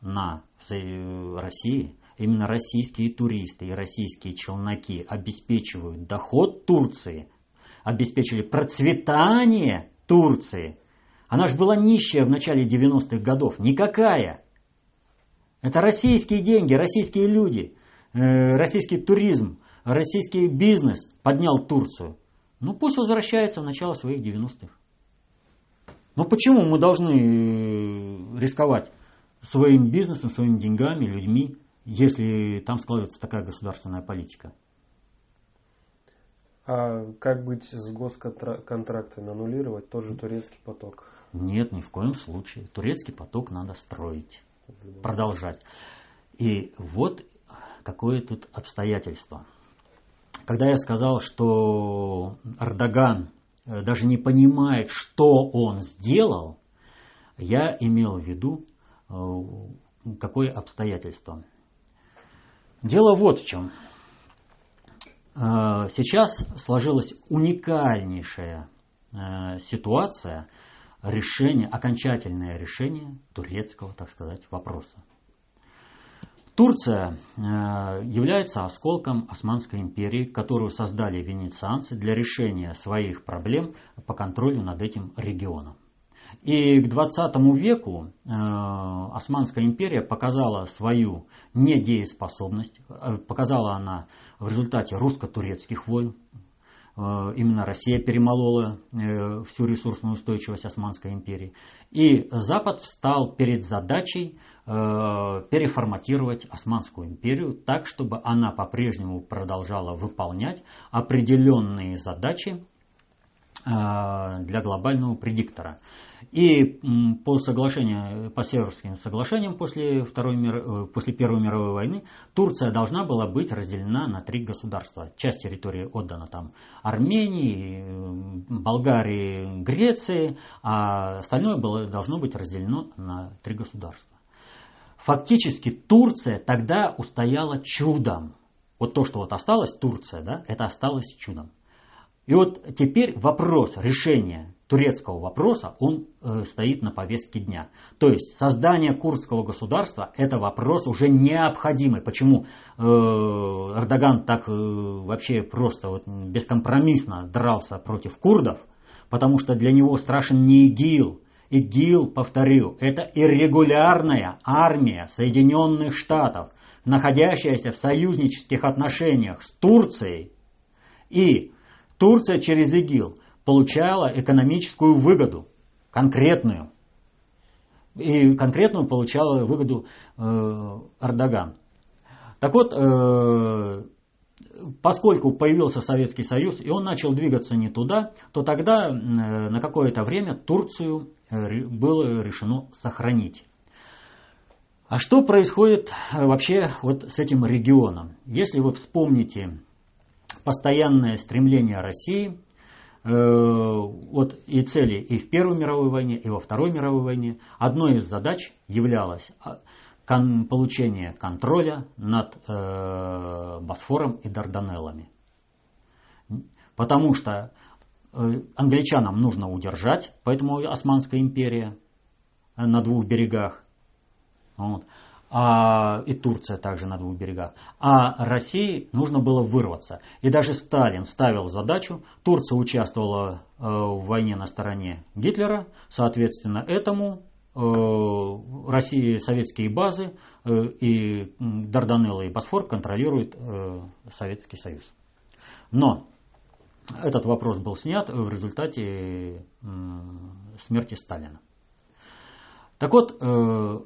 на России, именно российские туристы и российские челноки обеспечивают доход Турции – обеспечили процветание Турции. Она же была нищая в начале 90-х годов. Никакая. Это российские деньги, российские люди, э, российский туризм, российский бизнес поднял Турцию. Ну пусть возвращается в начало своих 90-х. Но почему мы должны э, рисковать своим бизнесом, своими деньгами, людьми, если там складывается такая государственная политика? А как быть с госконтрактами? Аннулировать тот же турецкий поток? Нет, ни в коем случае. Турецкий поток надо строить, продолжать. И вот какое тут обстоятельство. Когда я сказал, что Эрдоган э, даже не понимает, что он сделал, я имел в виду э, какое обстоятельство. Дело вот в чем. Э, сейчас сложилась уникальнейшая э, ситуация решения, окончательное решение турецкого, так сказать, вопроса. Турция э, является осколком Османской империи, которую создали венецианцы для решения своих проблем по контролю над этим регионом. И к 20 веку э, Османская империя показала свою недееспособность, э, показала она в результате русско-турецких войн, Э, именно Россия перемолола всю ресурсную устойчивость Османской империи. И Запад встал перед задачей переформатировать Османскую империю так, чтобы она по-прежнему продолжала выполнять определенные задачи для глобального предиктора. И по соглашению, по Северским соглашениям после, Второй мир, э, после Первой мировой войны Турция должна была быть разделена на три государства. Часть территории отдана там Армении, Болгарии, Греции, а остальное было, должно быть разделено на три государства. Фактически Турция тогда устояла чудом. Вот то, что вот осталось, Турция, да, это осталось чудом. И вот теперь вопрос решения турецкого вопроса, он э, стоит на повестке дня. То есть создание курдского государства – это вопрос уже необходимый. Почему э, Эрдоган так э, вообще просто вот, бескомпромиссно дрался против курдов? Потому что для него страшен не ИГИЛ. ИГИЛ, повторю, это иррегулярная армия Соединенных Штатов, находящаяся в союзнических отношениях с Турцией. И Турция через ИГИЛ получала экономическую выгоду, конкретную. И конкретную получала выгоду э, Эрдоган. Так вот, э, поскольку появился Советский Союз, и он начал двигаться не туда, то тогда э, на какое-то время Турцию э, было решено сохранить. А что происходит э, вообще вот с этим регионом? Если вы вспомните постоянное стремление России э, вот и цели и в Первой мировой войне, и во Второй мировой войне, одной из задач являлось а, кон, получение контроля над э, Босфором и Дарданеллами. Потому что э, англичанам нужно удержать, поэтому Османская империя на двух берегах. Вот а, и Турция также на двух берегах. А России нужно было вырваться. И даже Сталин ставил задачу, Турция участвовала э, в войне на стороне Гитлера, соответственно, этому э, России советские базы э, и Дарданеллы и Босфор контролирует э, Советский Союз. Но этот вопрос был снят в результате э, смерти Сталина. Так вот, э,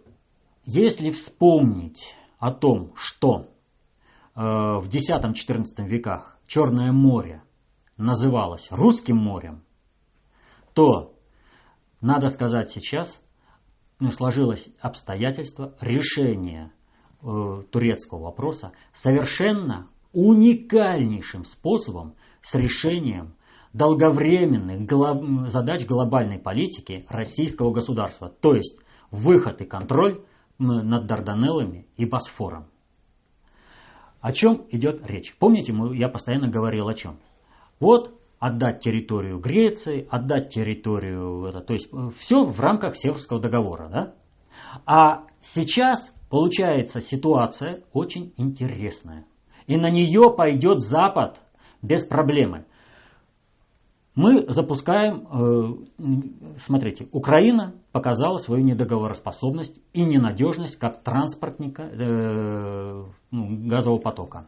если вспомнить о том, что э, в X-XIV веках Черное море называлось Русским морем, то, надо сказать сейчас, ну, сложилось обстоятельство решения э, турецкого вопроса совершенно уникальнейшим способом с решением долговременных задач глобальной политики российского государства, то есть выход и контроль над Дарданеллами и Босфором. О чем идет речь? Помните, мы, я постоянно говорил о чем? Вот отдать территорию Греции, отдать территорию, это, то есть э, все в рамках Северского договора. Да? А сейчас получается ситуация очень интересная. И на нее пойдет Запад без проблемы мы запускаем, э, смотрите, Украина показала свою недоговороспособность и ненадежность как транспортника э, ну, газового потока.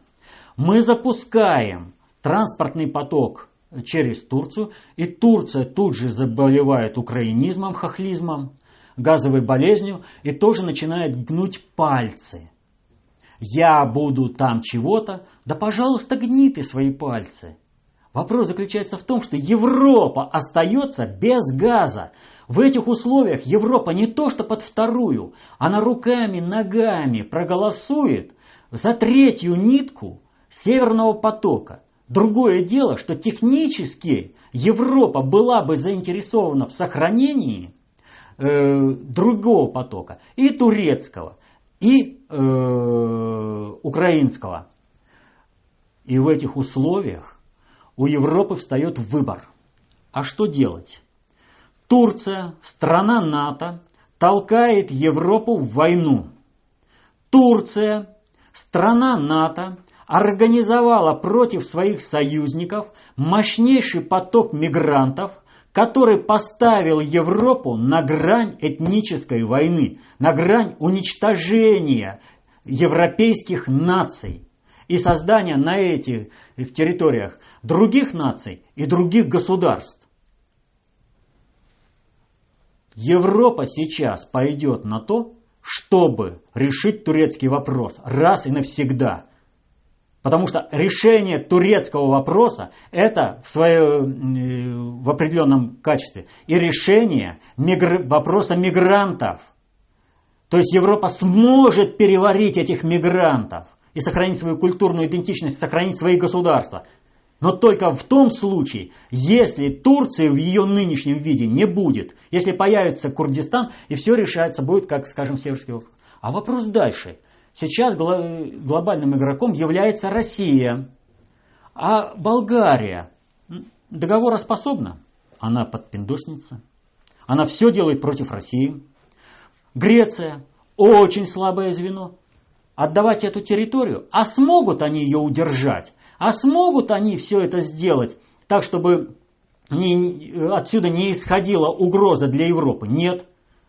Мы запускаем транспортный поток через Турцию, и Турция тут же заболевает украинизмом, хохлизмом, газовой болезнью, и тоже начинает гнуть пальцы. Я буду там чего-то, да пожалуйста гни ты свои пальцы – Вопрос заключается в том, что Европа остается без газа. В этих условиях Европа не то что под вторую, она руками, ногами проголосует за третью нитку Северного потока. Другое дело, что технически Европа была бы заинтересована в сохранении э, другого потока, и турецкого, и э, украинского. И в этих условиях у Европы встает выбор. А что делать? Турция, страна НАТО, толкает Европу в войну. Турция, страна НАТО, организовала против своих союзников мощнейший поток мигрантов, который поставил Европу на грань этнической войны, на грань уничтожения европейских наций и создания на этих территориях других наций и других государств. Европа сейчас пойдет на то, чтобы решить турецкий вопрос раз и навсегда. Потому что решение турецкого вопроса это в, свое, в определенном качестве и решение мигр... вопроса мигрантов. То есть Европа сможет переварить этих мигрантов и сохранить свою культурную идентичность, сохранить свои государства. Но только в том случае, если Турции в ее нынешнем виде не будет, если появится Курдистан, и все решается будет, как, скажем, Северский округ. А вопрос дальше. Сейчас глобальным игроком является Россия. А Болгария договороспособна? Она подпиндосница. Она все делает против России. Греция очень слабое звено. Отдавать эту территорию, а смогут они ее удержать? А смогут они все это сделать так, чтобы не, отсюда не исходила угроза для Европы? Нет.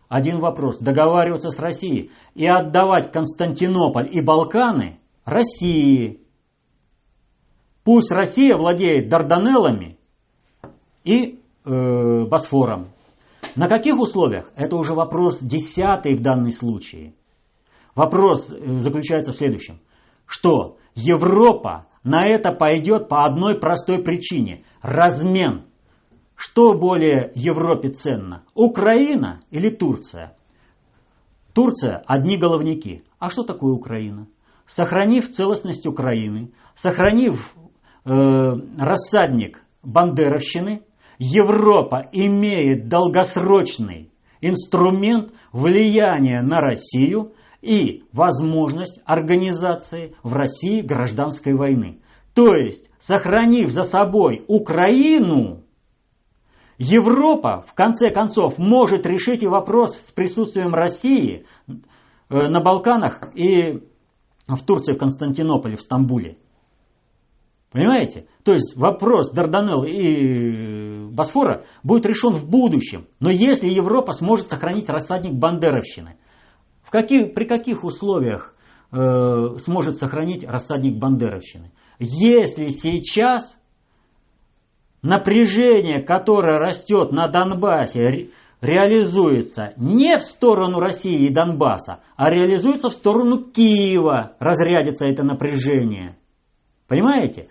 Один вопрос. Договариваться с Россией и отдавать Константинополь и Балканы России. Пусть Россия владеет Дарданеллами и э, Босфором. На каких условиях? Это уже вопрос десятый в данном случае. Вопрос э, заключается в следующем. Что Европа на это пойдет по одной простой причине. Размен. Что более Европе ценно? Украина или Турция? Турция – одни головники. А что такое Украина? Сохранив целостность Украины, сохранив э, рассадник бандеровщины, Европа имеет долгосрочный инструмент влияния на Россию – и возможность организации в России гражданской войны. То есть, сохранив за собой Украину, Европа, в конце концов, может решить и вопрос с присутствием России э, на Балканах и в Турции, в Константинополе, в Стамбуле. Понимаете? То есть вопрос Дарданелл и Босфора будет решен в будущем. Но если Европа сможет сохранить рассадник Бандеровщины, в каких, при каких условиях э, сможет сохранить рассадник Бандеровщины? Если сейчас напряжение, которое растет на Донбассе, реализуется не в сторону России и Донбасса, а реализуется в сторону Киева, разрядится это напряжение. Понимаете?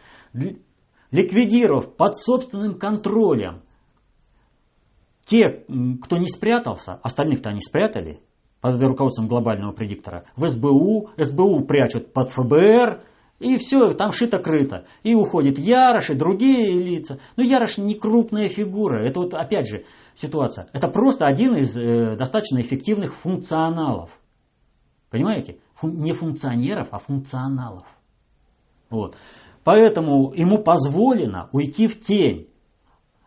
Ликвидировав под собственным контролем те, кто не спрятался, остальных-то они спрятали, под руководством глобального предиктора, в СБУ, СБУ прячут под ФБР, и все, там шито-крыто. И уходит Ярош и другие лица. Но Ярош не крупная фигура. Это вот опять же ситуация. Это просто один из э, достаточно эффективных функционалов. Понимаете? Фун, не функционеров, а функционалов. Вот. Поэтому ему позволено уйти в тень.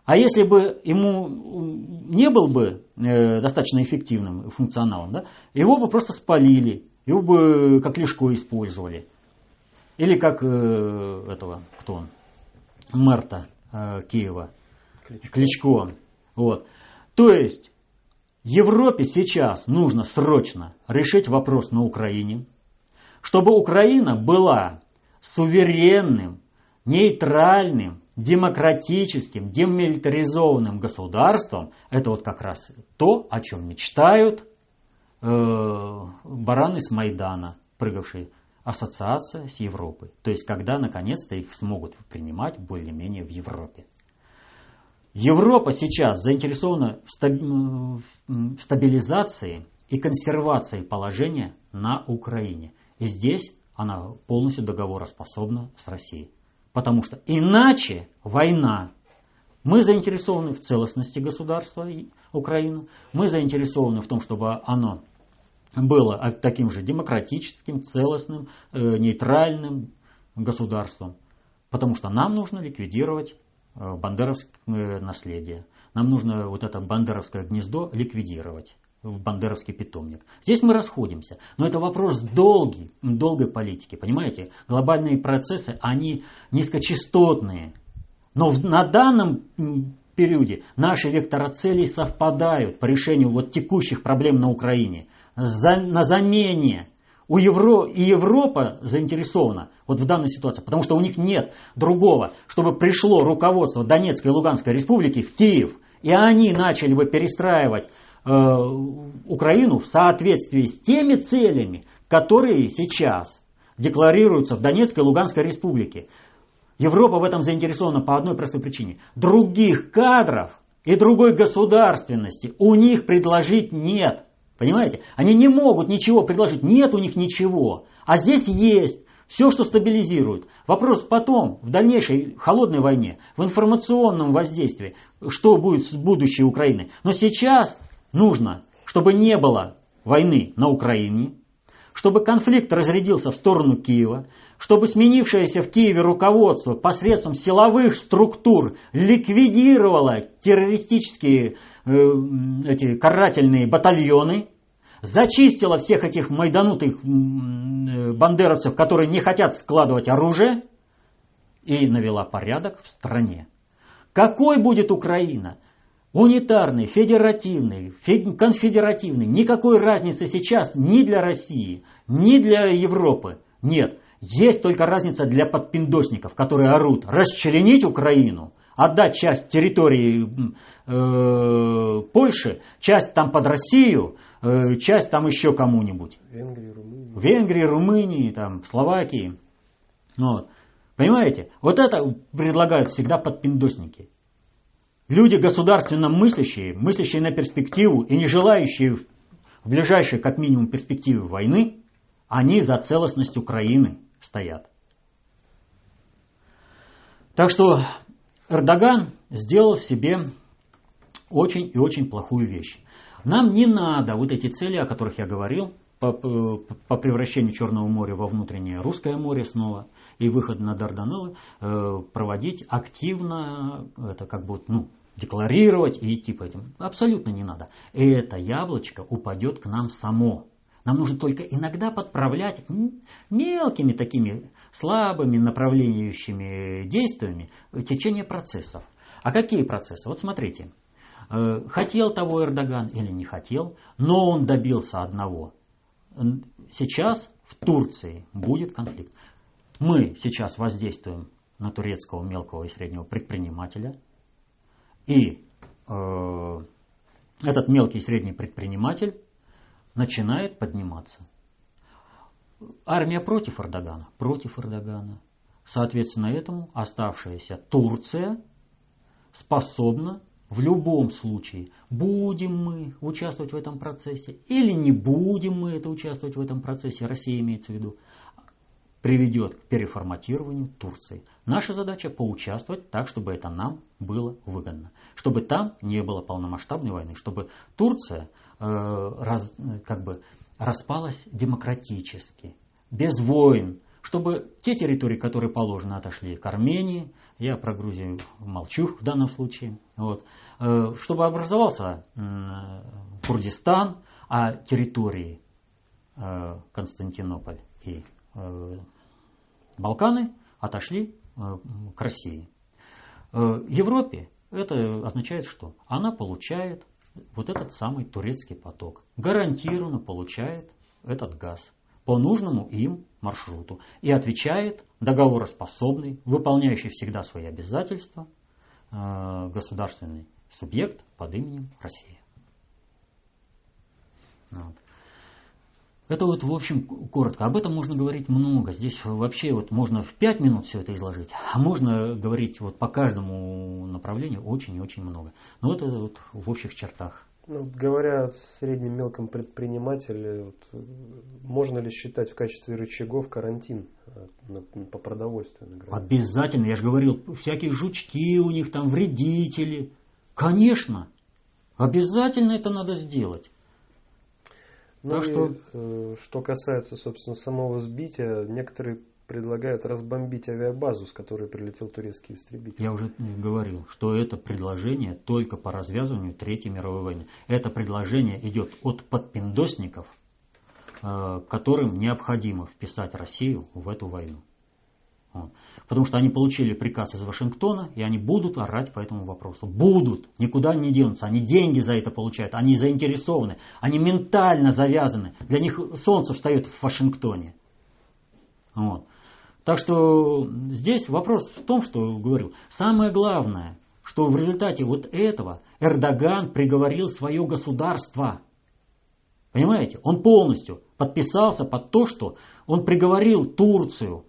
А если бы ему не был бы э, достаточно эффективным функционалом, да, его бы просто спалили, его бы как лишко использовали. Или как э, этого, кто он, Марта э, Киева, Кличко. Кличко. Вот. То есть Европе сейчас нужно срочно решить вопрос на Украине, чтобы Украина была суверенным, нейтральным, демократическим, демилитаризованным государством, это вот как раз то, о чем мечтают э, бараны с Майдана, прыгавшие ассоциация с Европой. То есть, когда наконец-то их смогут принимать более-менее в Европе. Европа сейчас заинтересована в стабилизации и консервации положения на Украине. И здесь она полностью договороспособна с Россией. Потому что иначе война. Мы заинтересованы в целостности государства Украины. Мы заинтересованы в том, чтобы оно было таким же демократическим, целостным, э, нейтральным государством. Потому что нам нужно ликвидировать э, бандеровское наследие. Нам нужно вот это бандеровское гнездо ликвидировать в бандеровский питомник. Здесь мы расходимся. Но это вопрос долгий, долгой политики. Понимаете, глобальные процессы, они низкочастотные. Но на данном периоде наши вектора целей совпадают по решению вот текущих проблем на Украине. За, на замене у Евро, и Европа заинтересована вот в данной ситуации, потому что у них нет другого, чтобы пришло руководство Донецкой и Луганской республики в Киев, и они начали бы перестраивать Украину в соответствии с теми целями, которые сейчас декларируются в Донецкой и Луганской республике. Европа в этом заинтересована по одной простой причине. Других кадров и другой государственности у них предложить нет. Понимаете? Они не могут ничего предложить. Нет у них ничего. А здесь есть. Все, что стабилизирует. Вопрос потом, в дальнейшей холодной войне, в информационном воздействии, что будет с будущей Украины. Но сейчас нужно, чтобы не было войны на Украине, чтобы конфликт разрядился в сторону Киева, чтобы сменившееся в Киеве руководство посредством силовых структур ликвидировало террористические э, эти карательные батальоны, зачистило всех этих майданутых э, бандеровцев, которые не хотят складывать оружие, и навела порядок в стране. Какой будет Украина? Унитарный, федеративный, конфедеративный. Никакой разницы сейчас ни для России, ни для Европы нет. Есть только разница для подпиндосников, которые орут расчленить Украину, отдать часть территории э, Польши, часть там под Россию, э, часть там еще кому-нибудь. Венгрии, Румынии. Венгрии, Румынии, там, Словакии. Вот. Понимаете? Вот это предлагают всегда подпиндосники. Люди государственно мыслящие, мыслящие на перспективу и не желающие в ближайшей, как минимум, перспективе войны, они за целостность Украины стоят. Так что Эрдоган сделал себе очень и очень плохую вещь. Нам не надо вот эти цели, о которых я говорил, по, по превращению Черного моря во внутреннее Русское море снова и выход на Дарданеллы э, проводить активно, это как бы ну, декларировать и идти по этим. Абсолютно не надо. Это яблочко упадет к нам само. Нам нужно только иногда подправлять мелкими такими слабыми направляющими действиями течение процессов. А какие процессы? Вот смотрите. Э, хотел того Эрдоган или не хотел, но он добился одного. Сейчас в Турции будет конфликт. Мы сейчас воздействуем на турецкого мелкого и среднего предпринимателя. И э, этот мелкий и средний предприниматель начинает подниматься. Армия против Эрдогана, против Эрдогана. Соответственно, этому оставшаяся Турция способна в любом случае, будем мы участвовать в этом процессе или не будем мы это участвовать в этом процессе, Россия имеется в виду, приведет к переформатированию Турции. Наша задача поучаствовать так, чтобы это нам было выгодно. Чтобы там не было полномасштабной войны, чтобы Турция Э, раз, как бы распалась демократически, без войн, чтобы те территории, которые положены, отошли к Армении, я про Грузию молчу в данном случае, вот, э, чтобы образовался Курдистан, а территории э, Константинополь и Балканы отошли к России. Европе это означает что? Она получает вот этот самый турецкий поток. Гарантированно получает этот газ по нужному им маршруту и отвечает договороспособный, выполняющий всегда свои обязательства э, государственный субъект под именем Россия. Вот. Это вот в общем коротко. Об этом можно говорить много. Здесь вообще вот можно в пять минут все это изложить, а можно говорить вот по каждому направлению очень и очень много. Но это вот в общих чертах. Ну, говоря о среднем мелком предпринимателе, вот, можно ли считать в качестве рычагов карантин э, по продовольствию? Обязательно, я же говорил, всякие жучки у них там, вредители. Конечно, обязательно это надо сделать. Ну так и, что... Э, что касается, собственно, самого сбития, некоторые предлагают разбомбить авиабазу, с которой прилетел турецкий истребитель. Я уже говорил, что это предложение только по развязыванию Третьей мировой войны. Это предложение идет от подпиндосников, э, которым необходимо вписать Россию в эту войну. Потому что они получили приказ из Вашингтона, и они будут орать по этому вопросу. Будут, никуда не денутся. Они деньги за это получают, они заинтересованы, они ментально завязаны. Для них солнце встает в Вашингтоне. Вот. Так что здесь вопрос в том, что говорю, самое главное, что в результате вот этого Эрдоган приговорил свое государство. Понимаете? Он полностью подписался под то, что он приговорил Турцию.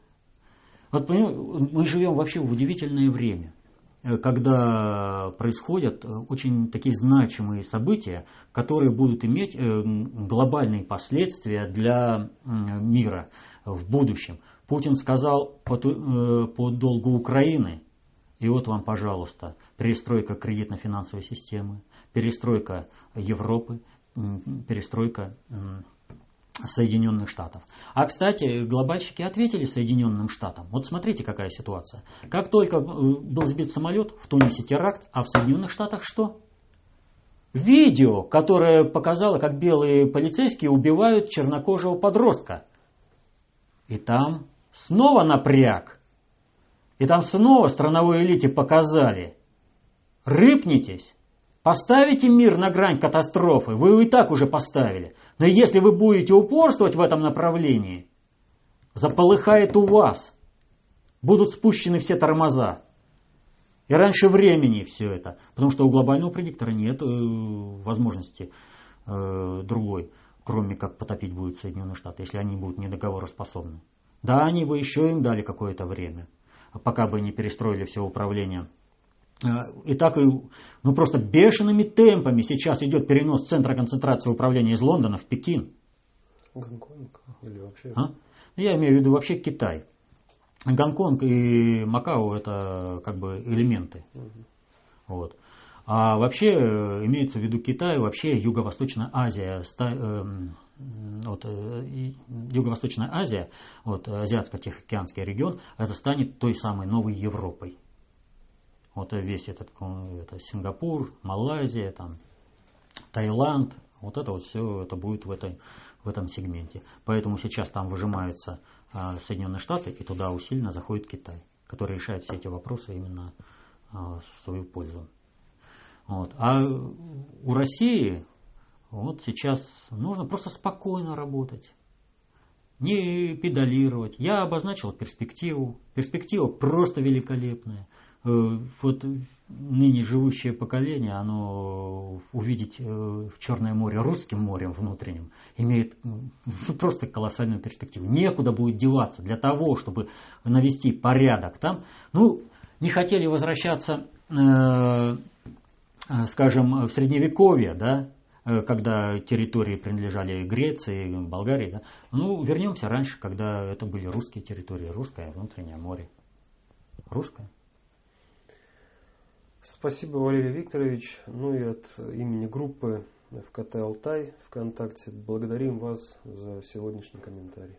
Вот мы живем вообще в удивительное время когда происходят очень такие значимые события, которые будут иметь э, глобальные последствия для мира в будущем. Путин сказал э, по долгу Украины, и вот вам, пожалуйста, перестройка кредитно-финансовой системы, перестройка Европы, перестройка Соединенных Штатов. А, кстати, глобальщики ответили Соединенным Штатам. Вот смотрите, какая ситуация. Как только э, был сбит самолет, в Тунисе теракт, а в Соединенных Штатах что? Видео, которое показало, как белые полицейские убивают чернокожего подростка. И там снова напряг. И там снова страновой элите показали. Рыпнитесь. Поставите мир на грань катастрофы. Вы его и так уже поставили. Но если вы будете упорствовать в этом направлении, заполыхает у вас. Будут спущены все тормоза. И раньше времени все это. Потому что у глобального предиктора нет э, возможности э, другой, кроме как потопить будет Соединенные Штаты, если они будут недоговороспособны. Да, они бы еще им дали какое-то время, пока бы не перестроили все управление. Э, и так, ну просто бешеными темпами сейчас идет перенос центра концентрации управления из Лондона в Пекин. Гонконг или вообще? А? Я имею в виду вообще Китай. Гонконг и Макао это как бы элементы. Угу. Вот. А вообще э, имеется в виду Китай, вообще Юго-Восточная Азия, эм, вот, э, Юго-Восточная Азия, вот, Азиатско-Тихоокеанский регион, это станет той самой новой Европой. Вот весь этот это Сингапур, Малайзия, там, Таиланд, вот это вот все это будет в, этой, в этом сегменте. Поэтому сейчас там выжимаются Соединенные Штаты, и туда усиленно заходит Китай, который решает все эти вопросы именно в свою пользу. Вот. А у России вот сейчас нужно просто спокойно работать. Не педалировать. Я обозначил перспективу. Перспектива просто великолепная. Э, вот ныне живущее поколение, оно увидеть э, в Черное море русским морем внутренним, имеет просто колоссальную перспективу. Некуда будет деваться для того, чтобы навести порядок там. Ну, не хотели возвращаться Э, скажем, в Средневековье, да, э, когда территории принадлежали Греции, Болгарии, да, ну, вернемся раньше, когда это были русские территории, русское внутреннее море. Русское. Спасибо, Валерий Викторович. Ну и от имени группы ФКТ «Алтай» ВКонтакте благодарим вас за сегодняшний комментарий.